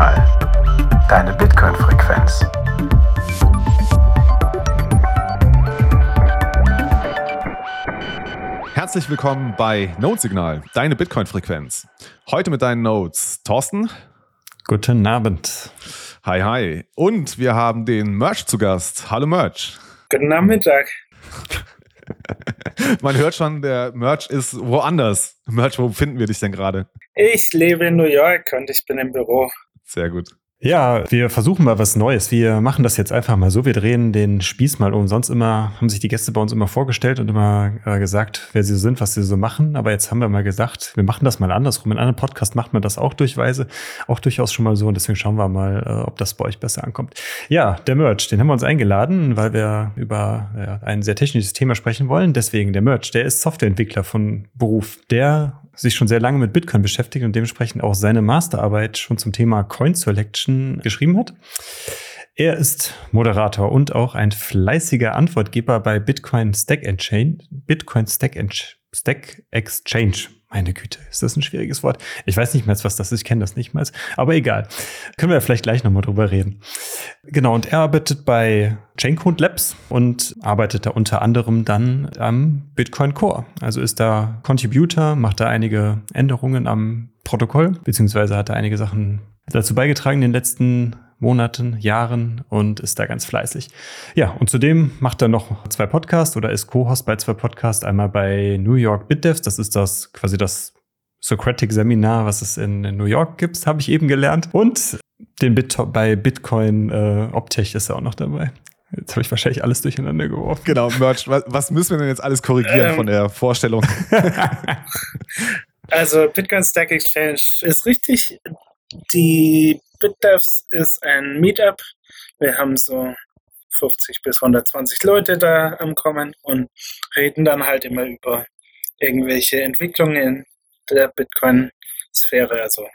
Notsignal. Deine Bitcoin-Frequenz. Herzlich willkommen bei Notsignal, deine Bitcoin-Frequenz. Heute mit deinen Notes Thorsten. Guten Abend. Hi, hi. Und wir haben den Merch zu Gast. Hallo Merch. Guten Nachmittag. Man hört schon, der Merch ist woanders. Merch, wo finden wir dich denn gerade? Ich lebe in New York und ich bin im Büro. Sehr gut. Ja, wir versuchen mal was Neues. Wir machen das jetzt einfach mal so. Wir drehen den Spieß mal um. Sonst immer haben sich die Gäste bei uns immer vorgestellt und immer äh, gesagt, wer sie sind, was sie so machen. Aber jetzt haben wir mal gesagt, wir machen das mal andersrum. In einem Podcast macht man das auch durchweise, auch durchaus schon mal so. Und deswegen schauen wir mal, äh, ob das bei euch besser ankommt. Ja, der Merch, den haben wir uns eingeladen, weil wir über ja, ein sehr technisches Thema sprechen wollen. Deswegen der Merch, der ist Softwareentwickler von Beruf. Der sich schon sehr lange mit Bitcoin beschäftigt und dementsprechend auch seine Masterarbeit schon zum Thema Coin Selection geschrieben hat. Er ist Moderator und auch ein fleißiger Antwortgeber bei Bitcoin Stack Exchange. Bitcoin Stack, Stack Exchange. Meine Güte, ist das ein schwieriges Wort? Ich weiß nicht mehr, was das ist, ich kenne das nicht mehr. Aber egal. Können wir vielleicht gleich nochmal drüber reden. Genau, und er arbeitet bei Chaincode Labs und arbeitet da unter anderem dann am Bitcoin Core. Also ist da Contributor, macht da einige Änderungen am Protokoll, beziehungsweise hat da einige Sachen dazu beigetragen in den letzten Monaten, Jahren und ist da ganz fleißig. Ja, und zudem macht er noch zwei Podcasts oder ist Co-Host bei zwei Podcasts. Einmal bei New York BitDevs, das ist das quasi das Socratic-Seminar, was es in New York gibt, habe ich eben gelernt. Und den Bit bei Bitcoin äh, Optech ist er auch noch dabei. Jetzt habe ich wahrscheinlich alles durcheinander geworfen. Genau, Merch. Was, was müssen wir denn jetzt alles korrigieren ähm, von der Vorstellung? also Bitcoin Stack Exchange ist richtig. Die BitDevs ist ein Meetup. Wir haben so 50 bis 120 Leute da am Kommen und reden dann halt immer über irgendwelche Entwicklungen in der Bitcoin-Sphäre, also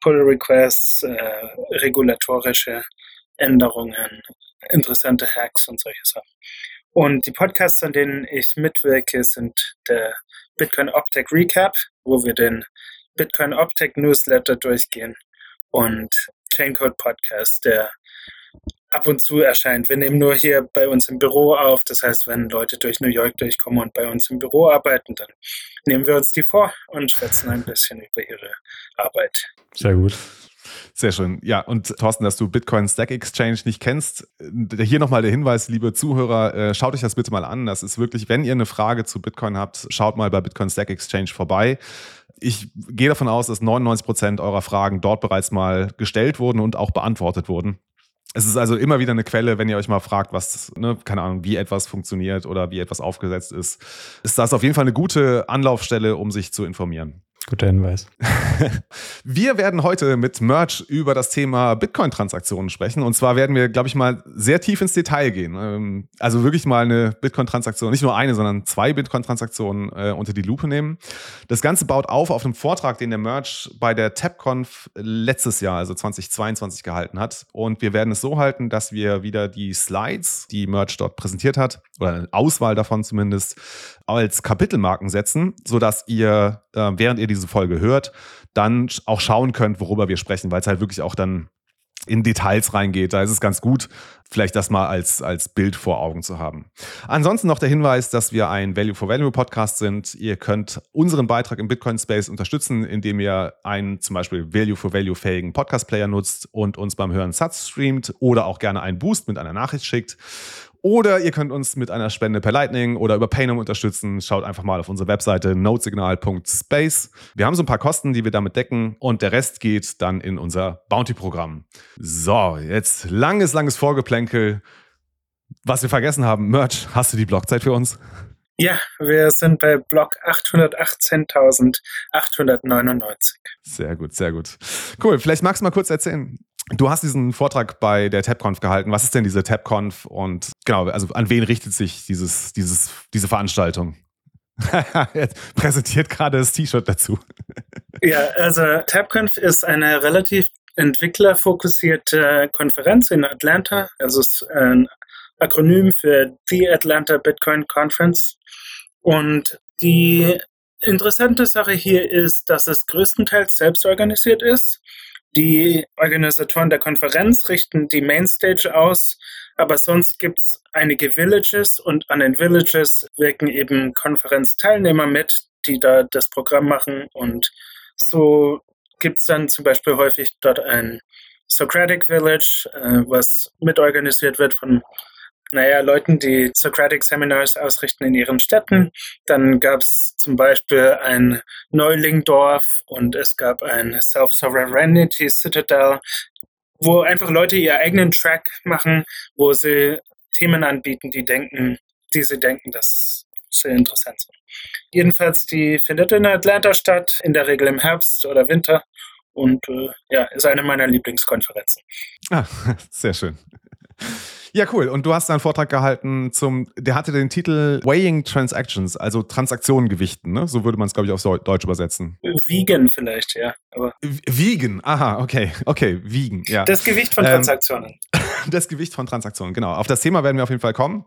Pull-Requests, äh, regulatorische Änderungen, interessante Hacks und solche Sachen. Und die Podcasts, an denen ich mitwirke, sind der Bitcoin Optech Recap, wo wir den Bitcoin Optech Newsletter durchgehen und Chaincode Podcast, der ab und zu erscheint. Wir nehmen nur hier bei uns im Büro auf. Das heißt, wenn Leute durch New York durchkommen und bei uns im Büro arbeiten, dann nehmen wir uns die vor und schwätzen ein bisschen über ihre Arbeit. Sehr gut. Sehr schön. Ja, und Thorsten, dass du Bitcoin Stack Exchange nicht kennst, hier nochmal der Hinweis, liebe Zuhörer, äh, schaut euch das bitte mal an. Das ist wirklich, wenn ihr eine Frage zu Bitcoin habt, schaut mal bei Bitcoin Stack Exchange vorbei ich gehe davon aus, dass 99 Prozent eurer Fragen dort bereits mal gestellt wurden und auch beantwortet wurden. Es ist also immer wieder eine Quelle, wenn ihr euch mal fragt, was, ne, keine Ahnung, wie etwas funktioniert oder wie etwas aufgesetzt ist, ist das auf jeden Fall eine gute Anlaufstelle, um sich zu informieren. Guter Hinweis. Wir werden heute mit Merch über das Thema Bitcoin-Transaktionen sprechen. Und zwar werden wir, glaube ich, mal sehr tief ins Detail gehen. Ähm, also wirklich mal eine Bitcoin-Transaktion, nicht nur eine, sondern zwei Bitcoin-Transaktionen äh, unter die Lupe nehmen. Das Ganze baut auf auf einem Vortrag, den der Merch bei der TapConf letztes Jahr, also 2022, gehalten hat. Und wir werden es so halten, dass wir wieder die Slides, die Merch dort präsentiert hat, oder eine Auswahl davon zumindest, als Kapitelmarken setzen, sodass ihr, äh, während ihr diese Folge hört, dann auch schauen könnt, worüber wir sprechen, weil es halt wirklich auch dann in Details reingeht. Da ist es ganz gut, vielleicht das mal als, als Bild vor Augen zu haben. Ansonsten noch der Hinweis, dass wir ein Value for Value Podcast sind. Ihr könnt unseren Beitrag im Bitcoin Space unterstützen, indem ihr einen zum Beispiel Value for Value fähigen Podcast Player nutzt und uns beim Hören Satz streamt oder auch gerne einen Boost mit einer Nachricht schickt. Oder ihr könnt uns mit einer Spende per Lightning oder über Paynum unterstützen. Schaut einfach mal auf unsere Webseite notesignal.space. Wir haben so ein paar Kosten, die wir damit decken und der Rest geht dann in unser Bounty-Programm. So, jetzt langes, langes Vorgeplänkel. Was wir vergessen haben, Merch, hast du die Blockzeit für uns? Ja, wir sind bei Block 818.899. Sehr gut, sehr gut. Cool, vielleicht magst du mal kurz erzählen, Du hast diesen Vortrag bei der TapConf gehalten. Was ist denn diese TapConf und genau, also an wen richtet sich dieses, dieses, diese Veranstaltung? er präsentiert gerade das T-Shirt dazu. ja, also TapConf ist eine relativ entwicklerfokussierte Konferenz in Atlanta. Also es ist ein Akronym für The Atlanta Bitcoin Conference. Und die interessante Sache hier ist, dass es größtenteils selbst organisiert ist Die Organisatoren der Konferenz richten die Mainstage aus, aber sonst gibt es einige Villages und an den Villages wirken eben Konferenzteilnehmer mit, die da das Programm machen. Und so gibt es dann zum Beispiel häufig dort ein Socratic Village, äh, was mitorganisiert wird von naja, Leuten, die Socratic Seminars ausrichten in ihren Städten. Dann gab es zum Beispiel ein Neulingdorf und es gab ein Self-Sovereignty Citadel, wo einfach Leute ihren eigenen Track machen, wo sie Themen anbieten, die denken, die sie denken, dass sehr interessant sind. Jedenfalls, die findet in Atlanta statt, in der Regel im Herbst oder Winter und äh, ja, ist eine meiner Lieblingskonferenzen. Ah, sehr schön. Ja, cool. Und du hast einen Vortrag gehalten zum, der hatte den Titel Weighing Transactions, also Transaktionen gewichten, ne? So würde man es, glaube ich, auf Deutsch übersetzen. Vegan vielleicht, ja. Aber Vegan, aha, okay, okay, Vegan, ja. Das Gewicht von ähm, Transaktionen. Ähm, das Gewicht von Transaktionen, genau. Auf das Thema werden wir auf jeden Fall kommen.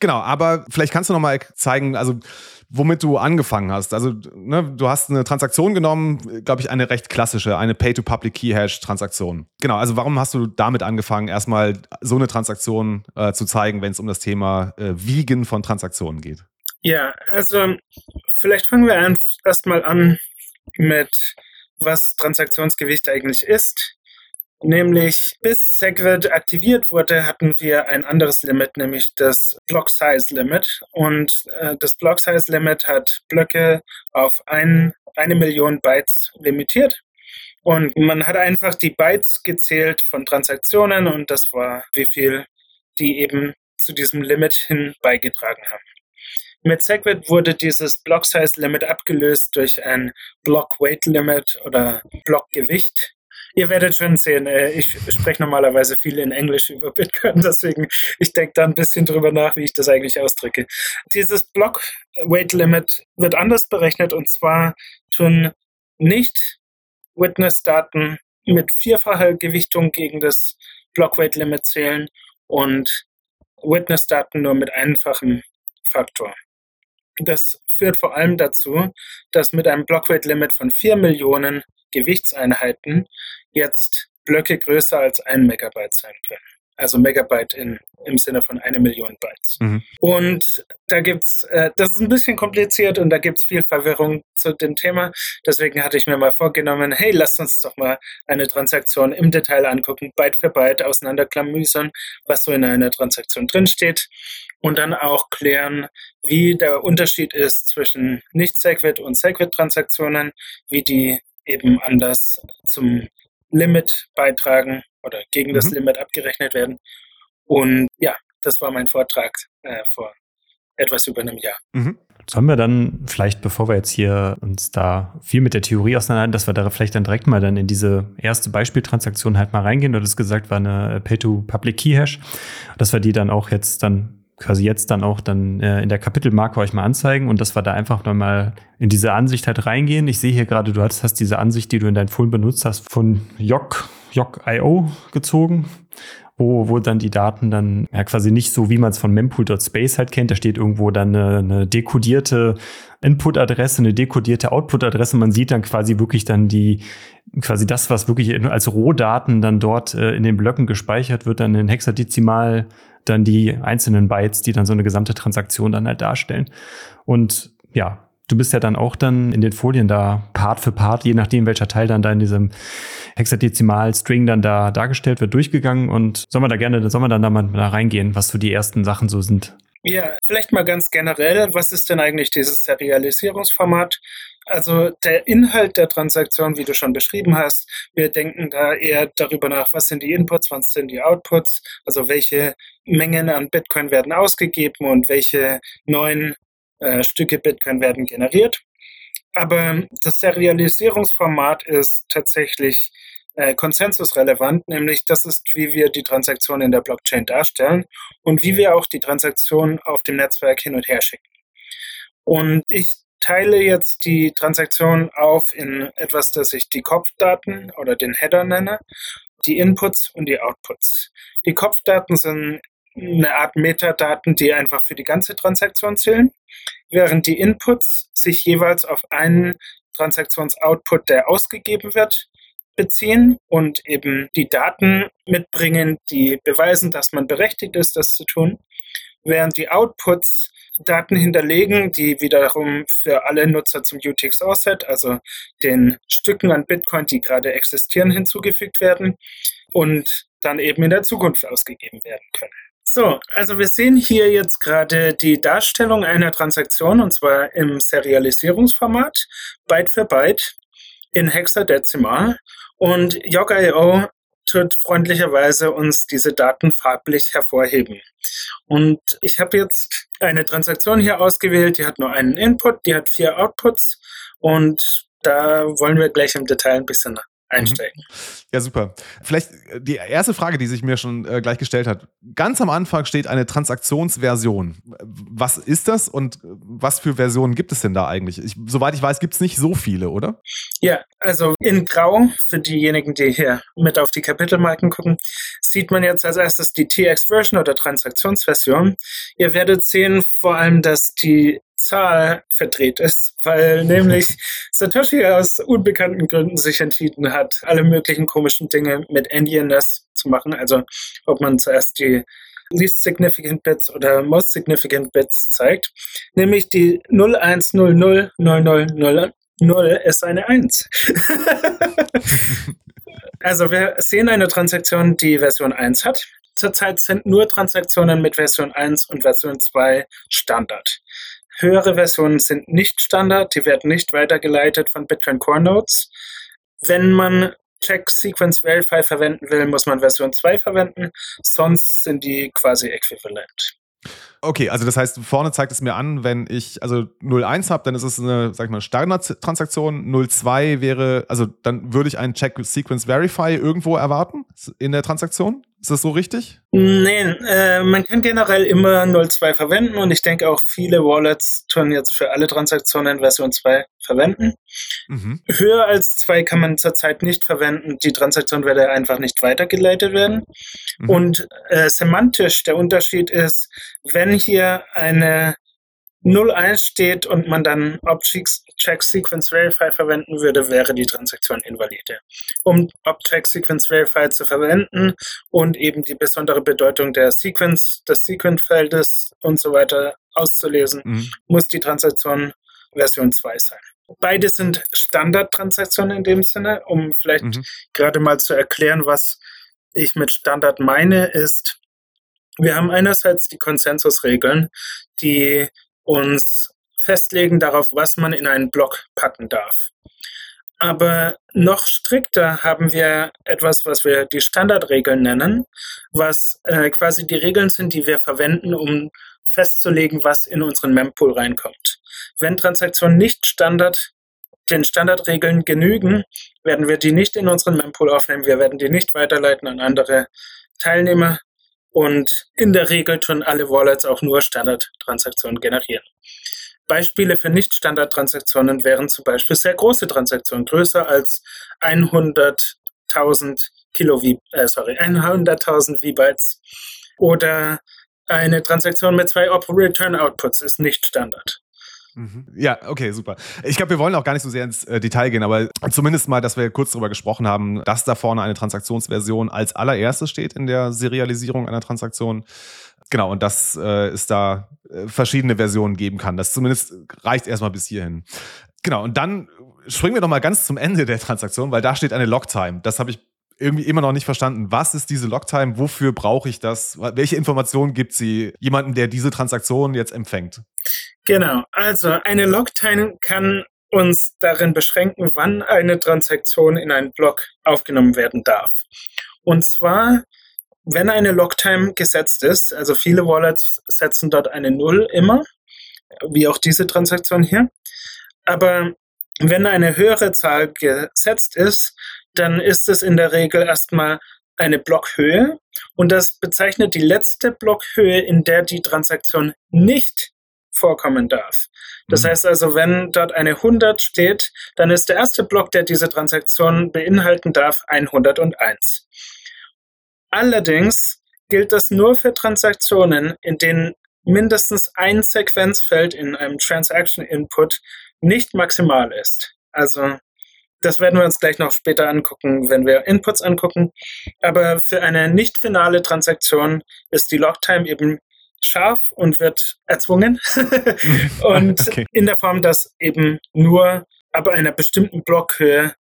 Genau, aber vielleicht kannst du nochmal zeigen, also womit du angefangen hast. Also, ne, du hast eine Transaktion genommen, glaube ich, eine recht klassische, eine Pay-to-Public-Key-Hash-Transaktion. Genau, also warum hast du damit angefangen, erstmal so eine Transaktion äh, zu zeigen, wenn es um das Thema äh, Wiegen von Transaktionen geht? Ja, also vielleicht fangen wir erstmal an mit, was Transaktionsgewicht eigentlich ist. Nämlich bis Segwit aktiviert wurde, hatten wir ein anderes Limit, nämlich das Block Size Limit. Und äh, das Block Size Limit hat Blöcke auf ein, eine Million Bytes limitiert. Und man hat einfach die Bytes gezählt von Transaktionen und das war, wie viel die eben zu diesem Limit hin beigetragen haben. Mit Segwit wurde dieses Block Size Limit abgelöst durch ein Block Weight Limit oder Blockgewicht ihr werdet schon sehen, äh, ich spreche normalerweise viel in Englisch über Bitcoin, deswegen ich denke da ein bisschen drüber nach, wie ich das eigentlich ausdrücke. Dieses Block Weight Limit wird anders berechnet und zwar tun nicht Witness-Daten mit vierfacher Gewichtung gegen das Block Weight Limit zählen und Witness-Daten nur mit einfachem Faktor. Das führt vor allem dazu, dass mit einem Block Weight Limit von 4 Millionen Gewichtseinheiten jetzt Blöcke größer als ein Megabyte sein können. Also Megabyte in, im Sinne von eine Million Bytes. Mhm. Und da gibt's, äh, das ist ein bisschen kompliziert und da gibt es viel Verwirrung zu dem Thema. Deswegen hatte ich mir mal vorgenommen, hey, lasst uns doch mal eine Transaktion im Detail angucken, Byte für Byte auseinanderklamüsern, was so in einer Transaktion drinsteht und dann auch klären, wie der Unterschied ist zwischen Nicht-Segwit und Segwit-Transaktionen, wie die eben anders zum Limit beitragen oder gegen mhm. das Limit abgerechnet werden. Und ja, das war mein Vortrag äh, vor etwas über einem Jahr. Mhm. Sollen wir dann vielleicht, bevor wir jetzt hier uns da viel mit der Theorie auseinanderhalten, dass wir da vielleicht dann direkt mal dann in diese erste Beispieltransaktion halt mal reingehen? Du hast gesagt, war eine Pay-to-Public-Key-Hash, dass wir die dann auch jetzt dann quasi jetzt dann auch dann äh, in der Kapitelmarke euch mal anzeigen und dass wir da einfach nochmal in diese Ansicht halt reingehen. Ich sehe hier gerade, du hast, hast diese Ansicht, die du in deinen Folien benutzt hast, von Yok, Yok.io gezogen wo, wo dann die Daten dann ja quasi nicht so, wie man es von mempool.space halt kennt. Da steht irgendwo dann eine, eine dekodierte Input-Adresse, eine dekodierte Output-Adresse. Man sieht dann quasi wirklich dann die, quasi das, was wirklich als Rohdaten dann dort äh, in den Blöcken gespeichert wird, dann in Hexadezimal dann die einzelnen Bytes, die dann so eine gesamte Transaktion dann halt darstellen. Und ja, du bist ja dann auch dann in den Folien da Part für Part, je nachdem, welcher Teil dann da in diesem Hexadezimal-String dann da dargestellt wird, durchgegangen. Und sollen wir da gerne, sollen wir dann da mal da reingehen, was so die ersten Sachen so sind? Ja, vielleicht mal ganz generell, was ist denn eigentlich dieses Serialisierungsformat? Also der Inhalt der Transaktion, wie du schon beschrieben hast, wir denken da eher darüber nach, was sind die Inputs, was sind die Outputs, also welche Mengen an Bitcoin werden ausgegeben und welche neuen äh, Stücke Bitcoin werden generiert. Aber das Serialisierungsformat ist tatsächlich äh, konsensusrelevant, nämlich das ist, wie wir die Transaktion in der Blockchain darstellen und wie wir auch die Transaktion auf dem Netzwerk hin und her schicken. Und ich teile jetzt die Transaktion auf in etwas, das ich die Kopfdaten oder den Header nenne, die Inputs und die Outputs. Die Kopfdaten sind eine Art Metadaten, die einfach für die ganze Transaktion zählen, während die Inputs sich jeweils auf einen Transaktionsoutput, der ausgegeben wird, beziehen und eben die Daten mitbringen, die beweisen, dass man berechtigt ist, das zu tun, während die Outputs Daten hinterlegen, die wiederum für alle Nutzer zum UTXO-Set, also den Stücken an Bitcoin, die gerade existieren, hinzugefügt werden und dann eben in der Zukunft ausgegeben werden können. So, also wir sehen hier jetzt gerade die Darstellung einer Transaktion und zwar im Serialisierungsformat, Byte für Byte in Hexadezimal und Yogg.io tut freundlicherweise uns diese Daten farblich hervorheben. Und ich habe jetzt eine Transaktion hier ausgewählt, die hat nur einen Input, die hat vier Outputs und da wollen wir gleich im Detail ein bisschen einsteigen. Ja, super. Vielleicht äh, die erste Frage, die sich mir schon äh, gleich gestellt hat. Ganz am Anfang steht eine Transaktionsversion. Was ist das und was für Versionen gibt es denn da eigentlich? Ich, soweit ich weiß, gibt es nicht so viele, oder? Ja, also in Grau, für diejenigen, die hier mit auf die Kapitelmarken gucken, sieht man jetzt als erstes die TX-Version oder Transaktionsversion. Ihr werdet sehen vor allem, dass die Zahl verdreht ist, weil nämlich Satoshi aus unbekannten Gründen sich entschieden hat, alle möglichen komischen Dinge mit NDNS zu machen. Also ob man zuerst die Least Significant Bits oder Most Significant Bits zeigt. Nämlich die 01000000 ist eine 1. also wir sehen eine Transaktion, die Version 1 hat. Zurzeit sind nur Transaktionen mit Version 1 und Version 2 Standard. Höhere Versionen sind nicht Standard, die werden nicht weitergeleitet von Bitcoin Core Nodes. Wenn man Check Sequence Verify verwenden will, muss man Version 2 verwenden, sonst sind die quasi äquivalent. Okay, also das heißt, vorne zeigt es mir an, wenn ich also 01 habe, dann ist es eine, sag ich mal, Standardtransaktion. 02 wäre, also dann würde ich einen Check Sequence Verify irgendwo erwarten in der Transaktion. Ist das so richtig? Nein, äh, man kann generell immer 02 verwenden und ich denke auch viele Wallets tun jetzt für alle Transaktionen Version 2 verwenden. Mhm. Höher als 2 kann man zurzeit nicht verwenden. Die Transaktion werde einfach nicht weitergeleitet werden. Mhm. Und äh, semantisch der Unterschied ist, wenn hier eine 01 steht und man dann Object Check Sequence Verify verwenden würde, wäre die Transaktion invalide. Um Object Sequence Verify zu verwenden und eben die besondere Bedeutung der Sequence, des Sequence-Feldes und so weiter auszulesen, mhm. muss die Transaktion Version 2 sein. Beide sind Standardtransaktionen in dem Sinne, um vielleicht mhm. gerade mal zu erklären, was ich mit Standard meine, ist, wir haben einerseits die Konsensusregeln, die uns festlegen darauf, was man in einen Block packen darf. Aber noch strikter haben wir etwas, was wir die Standardregeln nennen, was äh, quasi die Regeln sind, die wir verwenden, um festzulegen, was in unseren Mempool reinkommt. Wenn Transaktionen nicht Standard den Standardregeln genügen, werden wir die nicht in unseren Mempool aufnehmen. Wir werden die nicht weiterleiten an andere Teilnehmer. Und in der Regel tun alle Wallets auch nur Standardtransaktionen generieren. Beispiele für Nicht-Standard-Transaktionen wären zum Beispiel sehr große Transaktionen, größer als 100.000 Kilo, äh, sorry, 100.000 V-Bytes. Oder eine Transaktion mit zwei Return-Outputs ist nicht Standard. Mhm. Ja, okay, super. Ich glaube, wir wollen auch gar nicht so sehr ins äh, Detail gehen, aber zumindest mal, dass wir kurz darüber gesprochen haben, dass da vorne eine Transaktionsversion als allererstes steht in der Serialisierung einer Transaktion. Genau, und dass äh, es da äh, verschiedene Versionen geben kann. Das zumindest reicht erstmal bis hierhin. Genau, und dann springen wir doch mal ganz zum Ende der Transaktion, weil da steht eine Logtime. Das habe ich irgendwie immer noch nicht verstanden. Was ist diese Logtime? Wofür brauche ich das? Welche Informationen gibt sie jemandem, der diese Transaktion jetzt empfängt? Genau, also eine Logtime kann uns darin beschränken, wann eine Transaktion in einen Block aufgenommen werden darf. Und zwar, wenn eine Logtime gesetzt ist, also viele Wallets setzen dort eine Null immer, wie auch diese Transaktion hier. Aber wenn eine höhere Zahl gesetzt ist, dann ist es in der Regel erstmal eine Blockhöhe und das bezeichnet die letzte Blockhöhe, in der die Transaktion nicht vorkommen darf. Das mhm. heißt also, wenn dort eine 100 steht, dann ist der erste Block, der diese Transaktion beinhalten darf, 101. Allerdings gilt das nur für Transaktionen, in denen mindestens ein Sequenzfeld in einem Transaction Input nicht maximal ist. Also Das werden wir uns gleich noch später angucken, wenn wir Inputs angucken. Aber für eine nicht finale Transaktion ist die Logtime eben scharf und wird erzwungen. und okay. in der Form, dass eben nur ab einer bestimmten Blockhöhe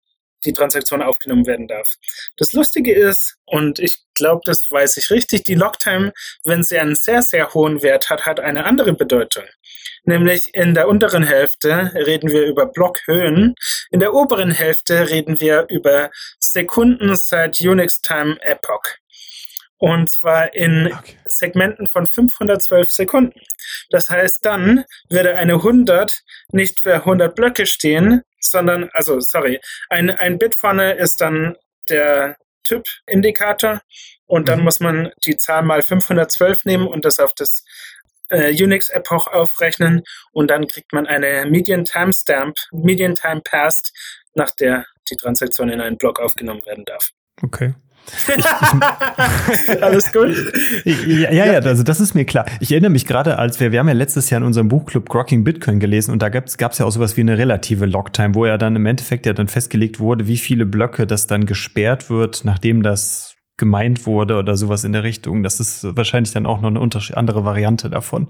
die Transaktion aufgenommen werden darf. Das Lustige ist, und ich glaube, das weiß ich richtig, die Logtime, wenn sie einen sehr, sehr hohen Wert hat, hat eine andere Bedeutung. Nämlich in der unteren Hälfte reden wir über Blockhöhen, in der oberen Hälfte reden wir über Sekunden seit Unix Time Epoch. Und zwar in okay. Segmenten von 512 Sekunden. Das heißt, dann würde eine 100 nicht für 100 Blöcke stehen, sondern, also, sorry, ein, ein Bit vorne ist dann der Typ-Indikator und dann mhm. muss man die Zahl mal 512 nehmen und das auf das äh, Unix-Epoch aufrechnen und dann kriegt man eine Median Timestamp, Median Time Passed, nach der die Transaktion in einen Block aufgenommen werden darf. Okay. Ich, Alles gut? Ja, ja, ja, also das ist mir klar. Ich erinnere mich gerade, als wir, wir haben ja letztes Jahr in unserem Buchclub Grocking Bitcoin gelesen und da gab es ja auch sowas wie eine relative Logtime, wo ja dann im Endeffekt ja dann festgelegt wurde, wie viele Blöcke das dann gesperrt wird, nachdem das gemeint wurde oder sowas in der Richtung. Das ist wahrscheinlich dann auch noch eine andere Variante davon.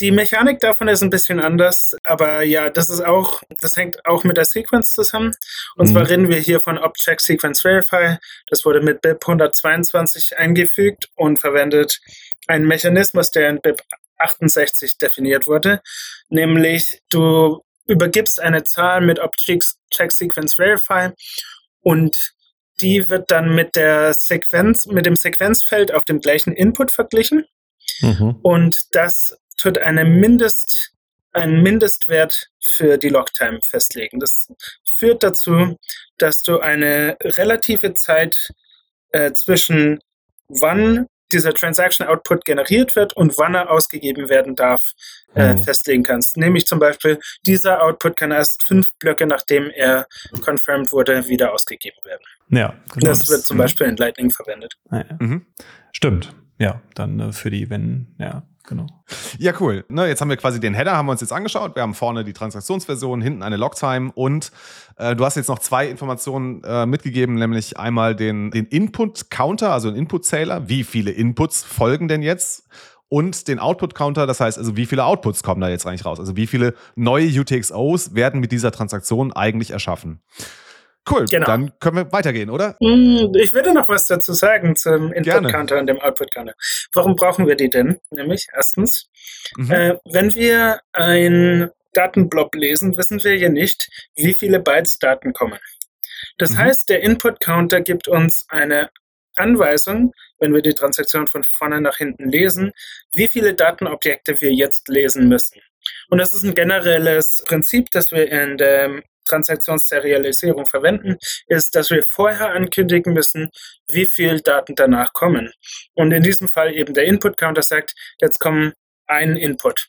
Die Mechanik davon ist ein bisschen anders, aber ja, das ist auch, das hängt auch mit der Sequence zusammen. Und mhm. zwar reden wir hier von Object Sequence Verify. Das wurde mit BIP 122 eingefügt und verwendet einen Mechanismus, der in BIP 68 definiert wurde, nämlich du übergibst eine Zahl mit Object Sequence Verify und die wird dann mit der Sequenz, mit dem Sequenzfeld auf dem gleichen Input verglichen. Mhm. Und das tut eine Mindest, einen Mindestwert für die Logtime festlegen. Das führt dazu, dass du eine relative Zeit äh, zwischen wann dieser Transaction Output generiert wird und wann er ausgegeben werden darf, äh, mhm. festlegen kannst. Nämlich zum Beispiel, dieser Output kann erst fünf Blöcke, nachdem er confirmed wurde, wieder ausgegeben werden. Ja, genau. Das, das wird zum Beispiel in Lightning verwendet. Ja, ja. Mhm. Stimmt. Ja, dann äh, für die, wenn, ja, genau. Ja, cool. Ne, jetzt haben wir quasi den Header, haben wir uns jetzt angeschaut. Wir haben vorne die Transaktionsversion, hinten eine Logtime und äh, du hast jetzt noch zwei Informationen äh, mitgegeben, nämlich einmal den, den Input-Counter, also den Input-Zähler. Wie viele Inputs folgen denn jetzt? Und den Output-Counter, das heißt also, wie viele Outputs kommen da jetzt eigentlich raus? Also wie viele neue UTXOs werden mit dieser Transaktion eigentlich erschaffen? Cool, genau. dann können wir weitergehen, oder? Hm, ich würde noch was dazu sagen zum Input-Counter und dem Output-Counter. Warum brauchen wir die denn? Nämlich, erstens, mhm. äh, wenn wir ein Datenblob lesen, wissen wir ja nicht, wie viele Bytes Daten kommen. Das mhm. heißt, der Input-Counter gibt uns eine Anweisung, wenn wir die Transaktion von vorne nach hinten lesen, wie viele Datenobjekte wir jetzt lesen müssen. Und das ist ein generelles Prinzip, das wir in dem Transaktionsserialisierung verwenden, ist, dass wir vorher ankündigen müssen, wie viel Daten danach kommen. Und in diesem Fall eben der Input-Counter sagt, jetzt kommen ein Input.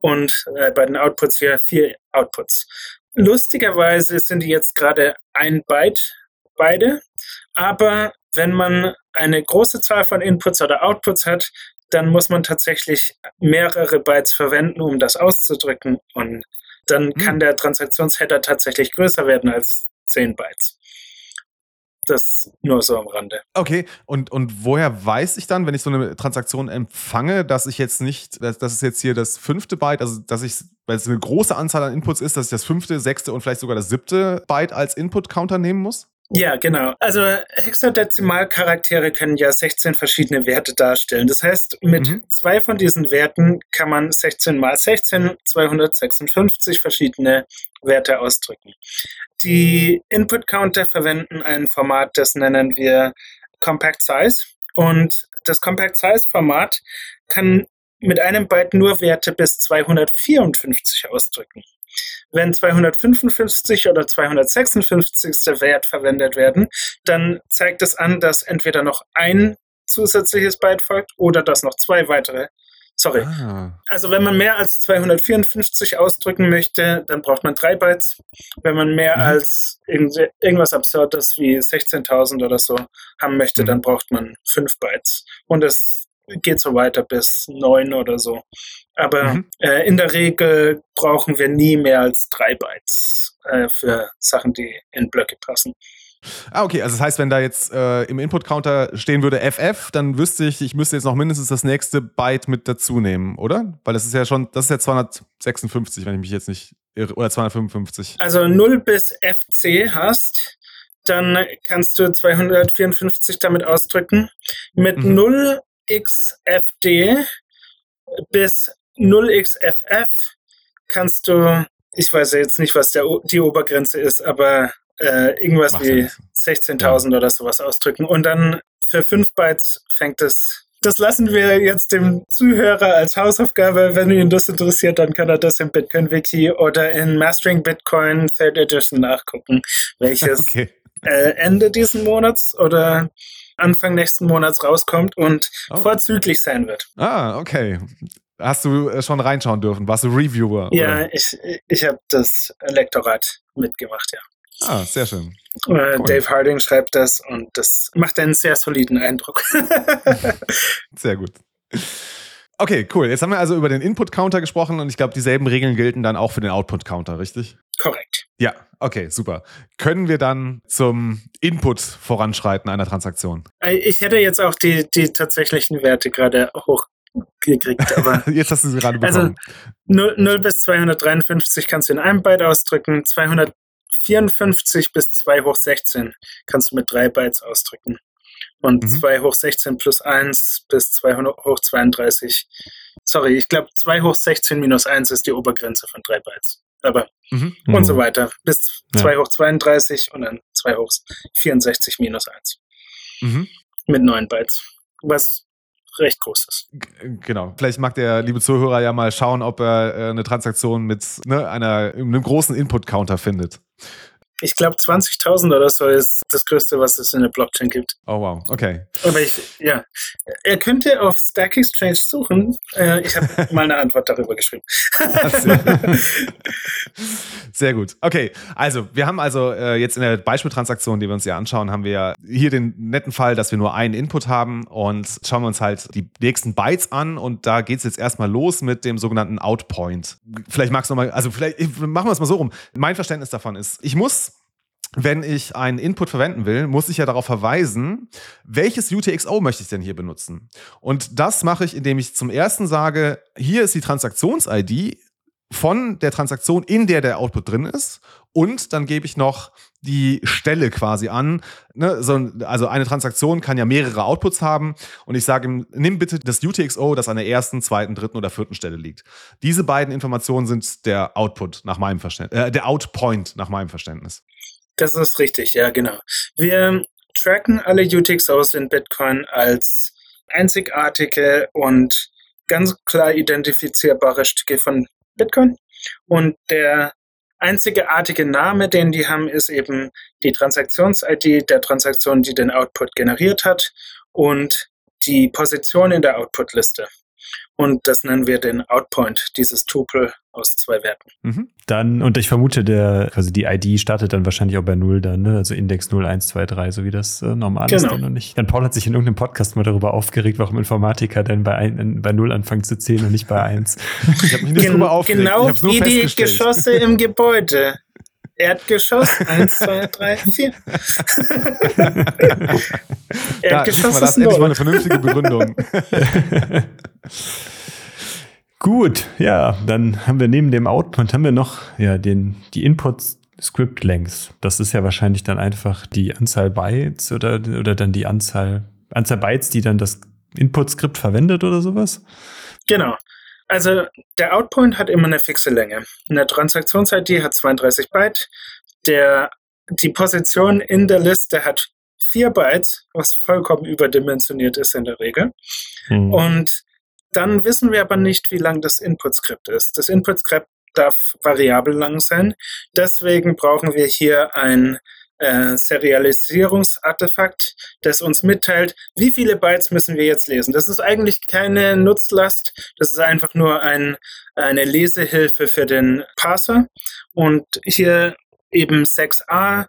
Und äh, bei den Outputs hier vier Outputs. Lustigerweise sind die jetzt gerade ein Byte beide, aber wenn man eine große Zahl von Inputs oder Outputs hat, dann muss man tatsächlich mehrere Bytes verwenden, um das auszudrücken. Und dann kann hm. der Transaktionsheader tatsächlich größer werden als 10 Bytes. Das nur so am Rande. Okay, und, und woher weiß ich dann, wenn ich so eine Transaktion empfange, dass ich jetzt nicht, dass, das ist jetzt hier das fünfte Byte, also dass ich, weil es eine große Anzahl an Inputs ist, dass ich das fünfte, sechste und vielleicht sogar das siebte Byte als Input-Counter nehmen muss? Ja, genau. Also Hexadezimalcharaktere können ja 16 verschiedene Werte darstellen. Das heißt, mit mhm. zwei von diesen Werten kann man 16 mal 16, 256 verschiedene Werte ausdrücken. Die Input Counter verwenden ein Format, das nennen wir Compact Size. Und das Compact Size Format kann mit einem Byte nur Werte bis 254 ausdrücken. Wenn 255 oder 256. Wert verwendet werden, dann zeigt es an, dass entweder noch ein zusätzliches Byte folgt oder dass noch zwei weitere Sorry. Ah. Also wenn man mehr als 254 ausdrücken möchte, dann braucht man drei Bytes. Wenn man mehr mhm. als irgendwas Absurdes wie 16.000 oder so haben möchte, mhm. dann braucht man fünf Bytes. Und es geht so weiter bis neun oder so. Aber Mhm. äh, in der Regel brauchen wir nie mehr als drei Bytes äh, für Sachen, die in Blöcke passen. Ah, okay. Also das heißt, wenn da jetzt äh, im Input-Counter stehen würde FF, dann wüsste ich, ich müsste jetzt noch mindestens das nächste Byte mit dazu nehmen, oder? Weil das ist ja schon, das ist ja 256, wenn ich mich jetzt nicht irre, oder 255. Also 0 bis FC hast, dann kannst du 254 damit ausdrücken. Mit Mhm. 0xFD bis 0xFF kannst du, ich weiß ja jetzt nicht, was der, die Obergrenze ist, aber äh, irgendwas Macht ja wie nichts. 16.000 oder sowas ausdrücken. Und dann für 5 Bytes fängt es. Das lassen wir jetzt dem Zuhörer als Hausaufgabe. Wenn ihn das interessiert, dann kann er das im Bitcoin-Wiki oder in Mastering Bitcoin Third Edition nachgucken, welches Okay. äh, Ende diesen Monats oder Anfang nächsten Monats rauskommt und Oh. vorzüglich sein wird. Ah, okay. Hast du äh, schon reinschauen dürfen? Warst du Reviewer? Ja, Oder? ich, ich habe das Lektorat mitgemacht, ja. Ah, sehr schön. Äh, Cool. Dave Harding schreibt das und das macht einen sehr soliden Eindruck. Sehr gut. Okay, cool. Jetzt haben wir also über den Input-Counter gesprochen und ich glaube, dieselben Regeln gelten dann auch für den Output-Counter, richtig? Korrekt. Ja, okay, super. Können wir dann zum Input voranschreiten einer Transaktion? Äh, Ich hätte jetzt auch die, die tatsächlichen Werte gerade hochgekriegt, aber Jetzt hast du sie gerade Also, bekommen. 0, 0 bis 253 kannst du in einem Byte ausdrücken, 254 bis 2 hoch 16 kannst du mit 3 Bytes ausdrücken. Und Mhm. 2 hoch 16 plus 1 bis 2 hoch 32. Sorry, ich glaube 2 hoch 16 minus 1 ist die Obergrenze von 3 Bytes. Aber Mhm. und so weiter. Bis Ja. 2 hoch 32 und dann 2 hoch 64 minus 1 Mhm. mit 9 Bytes. Was recht groß ist. Genau. Vielleicht mag der liebe Zuhörer ja mal schauen, ob er äh, eine Transaktion mit ne, einer, einem großen Input-Counter findet. Ich glaube 20.000 oder so ist das Größte, was es in der Blockchain gibt. Oh wow, okay. Aber ich, ja. Er könnte auf Stack Exchange suchen. Äh, ich habe mal eine Antwort darüber geschrieben. Sehr gut. Okay, also wir haben also äh, jetzt in der Beispieltransaktion, die wir uns ja anschauen, haben wir hier den netten Fall, dass wir nur einen Input haben und schauen wir uns halt die nächsten Bytes an und da geht es jetzt erstmal los mit dem sogenannten Outpoint. Vielleicht magst du nochmal, also vielleicht machen wir es mal so rum. Mein Verständnis davon ist, ich muss wenn ich einen Input verwenden will, muss ich ja darauf verweisen, welches UTXO möchte ich denn hier benutzen. Und das mache ich, indem ich zum ersten sage, hier ist die Transaktions-ID von der Transaktion, in der der Output drin ist. Und dann gebe ich noch die Stelle quasi an. Ne? So, also eine Transaktion kann ja mehrere Outputs haben. Und ich sage ihm, nimm bitte das UTXO, das an der ersten, zweiten, dritten oder vierten Stelle liegt. Diese beiden Informationen sind der Output nach meinem Verständnis, äh, der Outpoint nach meinem Verständnis. Das ist richtig, ja, genau. Wir tracken alle UTXOs in Bitcoin als einzigartige und ganz klar identifizierbare Stücke von Bitcoin. Und der einzigartige Name, den die haben, ist eben die Transaktions-ID der Transaktion, die den Output generiert hat und die Position in der Output-Liste. Und das nennen wir den Outpoint, dieses Tuple aus zwei Werten. Mhm. Dann, und ich vermute, der, also die ID startet dann wahrscheinlich auch bei 0 dann, ne? Also Index 0, 1, 2, 3, so wie das äh, normal ist Genau. dann und nicht. Dann Paul hat sich in irgendeinem Podcast mal darüber aufgeregt, warum Informatiker denn bei, ein, bei 0 anfangen zu zählen und nicht bei 1. Ich habe mich nicht Gen drüber aufgeregt. genau wie die. Geschosse im Gebäude. Erdgeschoss, 1, 2, 3, 4. Da, siehst du mal, das ist endlich mal eine vernünftige Begründung. Gut, ja, dann haben wir neben dem Output haben wir noch ja den die Input Script Length. Das ist ja wahrscheinlich dann einfach die Anzahl Bytes oder oder dann die Anzahl Anzahl Bytes, die dann das Input Skript verwendet oder sowas. Genau. Also der Outpoint hat immer eine fixe Länge. Eine Transaktions-ID hat 32 Byte. Der, die Position in der Liste hat 4 Bytes, was vollkommen überdimensioniert ist in der Regel. Hm. Und dann wissen wir aber nicht, wie lang das Input-Skript ist. Das Input-Skript darf variabel lang sein. Deswegen brauchen wir hier ein äh, Serialisierungsartefakt, das uns mitteilt, wie viele Bytes müssen wir jetzt lesen. Das ist eigentlich keine Nutzlast, das ist einfach nur ein, eine Lesehilfe für den Parser. Und hier eben 6a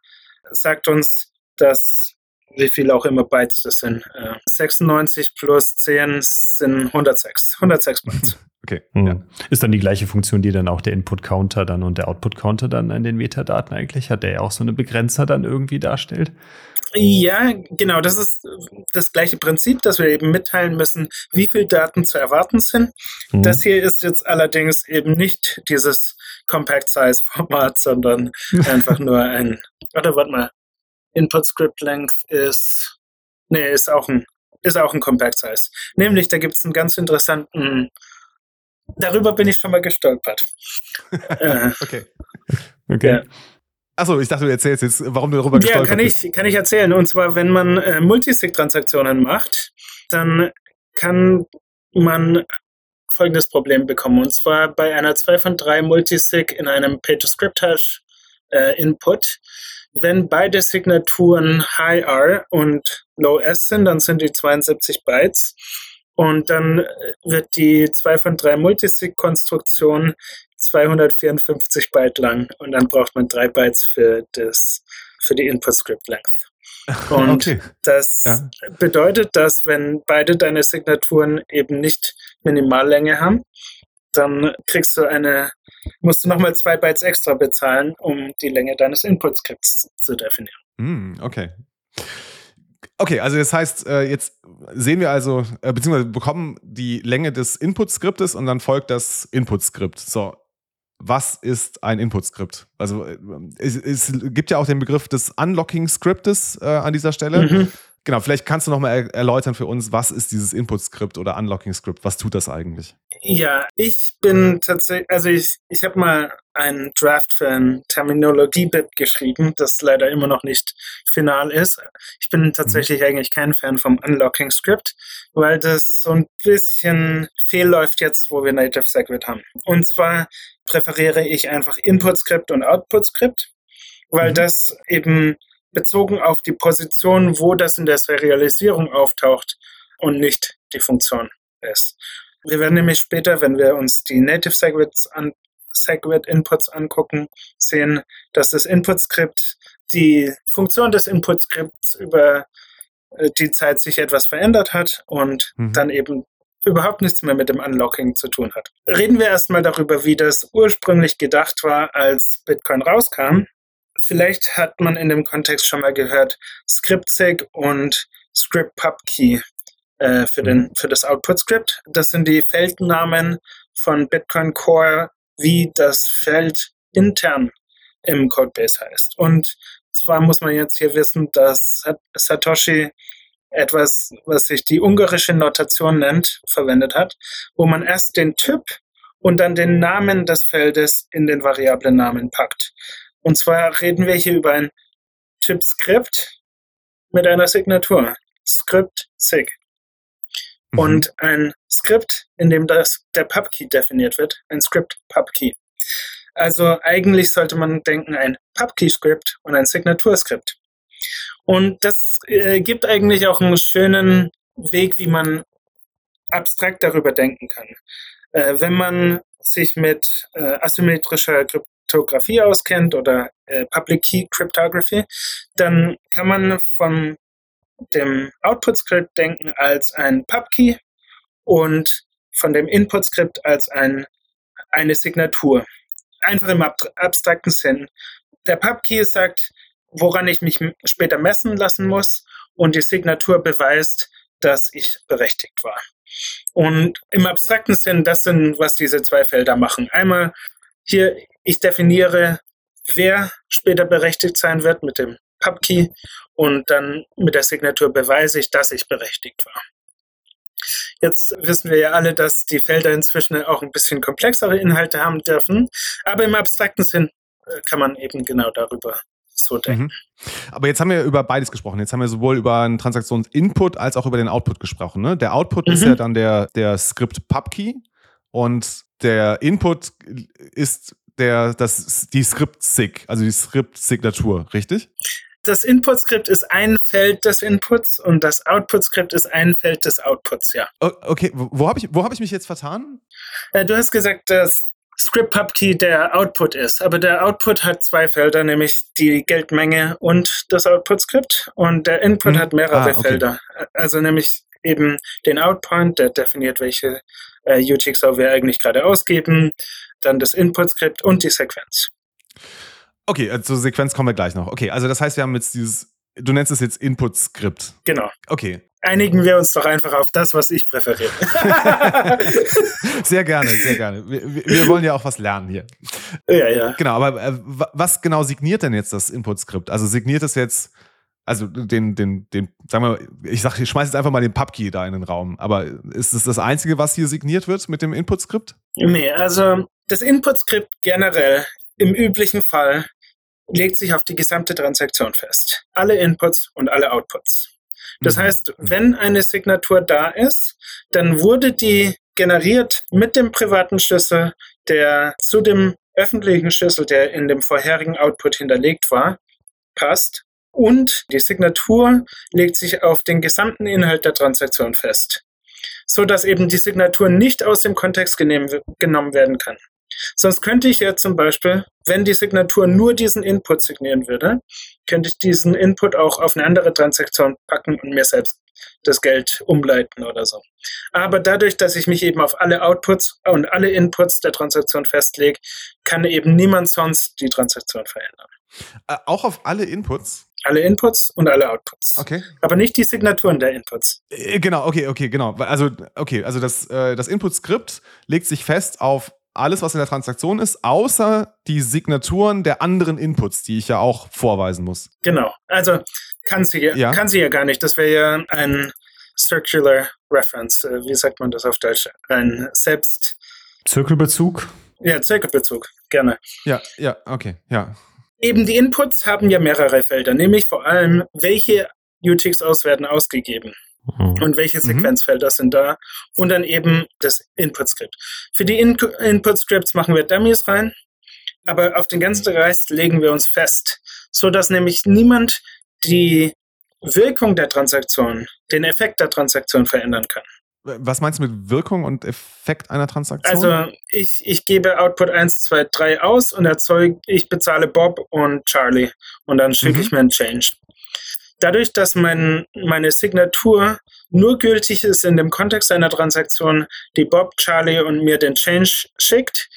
sagt uns, dass wie viel auch immer Bytes das sind. Äh, 96 plus 10 sind 106. 106 Bytes. Okay. Hm. Ja. Ist dann die gleiche Funktion, die dann auch der Input-Counter dann und der Output-Counter dann an den Metadaten eigentlich hat, der ja auch so eine Begrenzer dann irgendwie darstellt? Ja, genau. Das ist das gleiche Prinzip, dass wir eben mitteilen müssen, wie viel Daten zu erwarten sind. Mhm. Das hier ist jetzt allerdings eben nicht dieses Compact Size Format, sondern einfach nur ein, oder warte mal, Input Script Length ist, nee, ist auch ein, ist auch ein Compact Size. Nämlich, da gibt es einen ganz interessanten darüber bin ich schon mal gestolpert. Äh, okay. Okay. Ja. Achso, ich dachte, du erzählst jetzt, warum du darüber gestolpert ja, kann bist. Ja, kann ich erzählen. Und zwar, wenn man äh, Multisig-Transaktionen macht, dann kann man folgendes Problem bekommen. Und zwar bei einer 2 von 3 Multisig in einem Pay-to-Script-Hash äh, Input. Wenn beide Signaturen High R und Low S sind, dann sind die 72 Bytes. Und dann äh, wird die 2 von 3 Multisig-Konstruktion 254 Byte lang und dann braucht man 3 Bytes für, das, für die Input-Script-Length. Und okay. das ja. bedeutet, dass wenn beide deine Signaturen eben nicht Minimallänge haben, dann kriegst du eine, musst du nochmal zwei Bytes extra bezahlen, um die Länge deines Input-Skripts zu definieren. Mm, okay. Okay, also das heißt, äh, jetzt sehen wir also, äh, beziehungsweise bekommen die Länge des Input-Skriptes und dann folgt das Input-Skript. So, was ist ein Input-Skript? Also äh, es, es, gibt ja auch den Begriff des Unlocking-Skriptes äh, an dieser Stelle. Mhm. Genau, vielleicht kannst du nochmal erläutern für uns, was ist dieses Input-Skript oder Unlocking-Skript? Was tut das eigentlich? Ja, ich bin tatsächlich, also ich, ich habe mal einen Draft für ein Terminologie-Bit geschrieben, das leider immer noch nicht final ist. Ich bin tatsächlich mhm. eigentlich kein Fan vom Unlocking-Skript, weil das so ein bisschen fehlläuft jetzt, wo wir Native Segwit haben. Und zwar präferiere ich einfach Input-Skript und Output-Skript, weil mhm. das eben bezogen auf die Position, wo das in der Serialisierung auftaucht und nicht die Funktion ist. Wir werden nämlich später, wenn wir uns die Native Segwits an, Segwit Inputs angucken, sehen, dass das Input-Skript die Funktion des Input-Skripts über äh, die Zeit sich etwas verändert hat und mhm. dann eben überhaupt nichts mehr mit dem Unlocking zu tun hat. Reden wir erstmal darüber, wie das ursprünglich gedacht war, als Bitcoin rauskam. Vielleicht hat man in dem Kontext schon mal gehört, ScriptSig und ScriptPubKey äh, für, den, für das Output-Script. Das sind die Feldnamen von Bitcoin Core, wie das Feld intern im Codebase heißt. Und zwar muss man jetzt hier wissen, dass Satoshi etwas, was sich die ungarische Notation nennt, verwendet hat, wo man erst den Typ und dann den Namen des Feldes in den Variablennamen packt. Und zwar reden wir hier über ein Typ-Skript mit einer Signatur. Script sig. Mhm. Und ein Skript, in dem das, der PubKey definiert wird, ein Script PubKey. Also eigentlich sollte man denken, ein PubKey-Skript und ein Signaturskript. Und das äh, gibt eigentlich auch einen schönen Weg, wie man abstrakt darüber denken kann. Äh, wenn man sich mit äh, asymmetrischer Kryptographie auskennt oder äh, Public Key Cryptography, dann kann man von dem Output-Script denken als ein Pubkey und von dem Input-Script als ein, eine Signatur. Einfach im abstrakten Sinn. Der Pubkey sagt, woran ich mich später messen lassen muss und die Signatur beweist, dass ich berechtigt war. Und im abstrakten Sinn, das sind, was diese zwei Felder machen. Einmal hier, ich definiere, wer später berechtigt sein wird mit dem PubKey und dann mit der Signatur beweise ich, dass ich berechtigt war. Jetzt wissen wir ja alle, dass die Felder inzwischen auch ein bisschen komplexere Inhalte haben dürfen, aber im abstrakten Sinn äh, kann man eben genau darüber so denken. Mhm. Aber jetzt haben wir über beides gesprochen. Jetzt haben wir sowohl über einen Transaktionsinput als auch über den Output gesprochen. Ne? Der Output mhm. ist ja dann der, der Script PubKey und der Input ist der, das, die Script-Sig, also die Script-Signatur, richtig? Das Input-Skript ist ein Feld des Inputs und das Output-Skript ist ein Feld des Outputs, ja. Okay, wo habe ich, hab ich mich jetzt vertan? Äh, du hast gesagt, das Script Pub-Key der Output ist. Aber der Output hat zwei Felder, nämlich die Geldmenge und das Output-Skript. Und der Input Mhm. hat mehrere Ah, okay. Felder. Also nämlich eben den Outpoint, der definiert, welche äh, UTXO wir eigentlich gerade ausgeben, dann das Input-Skript und die Sequenz. Okay, äh, zur Sequenz kommen wir gleich noch. Okay, also das heißt, wir haben jetzt dieses, du nennst es jetzt Input-Skript. Genau. Okay, Einigen wir uns doch einfach auf das, was ich präferiere. sehr gerne, sehr gerne. Wir, wir- wollen ja auch was lernen hier. ja, ja. Genau, aber äh, wa- was genau signiert denn jetzt das Input-Skript? Also signiert es jetzt, also den, den, den, sagen wir, mal, ich sag, ich schmeiß jetzt einfach mal den Pubkey da in den Raum, aber ist es das Einzige, was hier signiert wird mit dem Input-Skript? Nee, also das Input-Skript generell im üblichen Fall legt sich auf die gesamte Transaktion fest. Alle Inputs und alle Outputs. Das Mhm. heißt, wenn eine Signatur da ist, dann wurde die generiert mit dem privaten Schlüssel, der zu dem öffentlichen Schlüssel, der in dem vorherigen Output hinterlegt war, passt. Und die Signatur legt sich auf den gesamten Inhalt der Transaktion fest, so dass eben die Signatur nicht aus dem Kontext genommen werden kann. Sonst könnte ich ja zum Beispiel, wenn die Signatur nur diesen Input signieren würde, könnte ich diesen Input auch auf eine andere Transaktion packen und mir selbst das Geld umleiten oder so. Aber dadurch, dass ich mich eben auf alle Outputs und alle Inputs der Transaktion festlege, kann eben niemand sonst die Transaktion verändern. Äh, auch auf alle Inputs? Alle Inputs und alle Outputs. Okay. Aber nicht die Signaturen der Inputs. Äh, Genau, okay, okay, genau. Also, okay, also das, äh, das Input-Skript legt sich fest auf alles, was in der Transaktion ist, außer die Signaturen der anderen Inputs, die ich ja auch vorweisen muss. Genau. Also kann sie ja, Ja. kann sie ja gar nicht. Das wäre ja ein Circular Reference. Äh, Wie sagt man das auf Deutsch? Ein Selbst, Zirkelbezug. ja, Zirkelbezug. Gerne. Ja, ja, okay, ja. Eben die Inputs haben ja mehrere Felder, nämlich vor allem, welche UTXOs werden ausgegeben Mhm. und welche Mhm. Sequenzfelder sind da und dann eben das Input-Skript. Für die In Input-Scripts machen wir Dummies rein, aber auf den ganzen Rest legen wir uns fest, so dass nämlich niemand die Wirkung der Transaktion, den Effekt der Transaktion verändern kann. Was meinst du mit Wirkung und Effekt einer Transaktion? Also ich, ich gebe Output 1, 2, 3 aus und erzeuge, ich bezahle Bob und Charlie und dann schicke Mhm. ich mir einen Change. Dadurch, dass mein, meine Signatur nur gültig ist in dem Kontext einer Transaktion, die Bob, Charlie und mir den Change schickt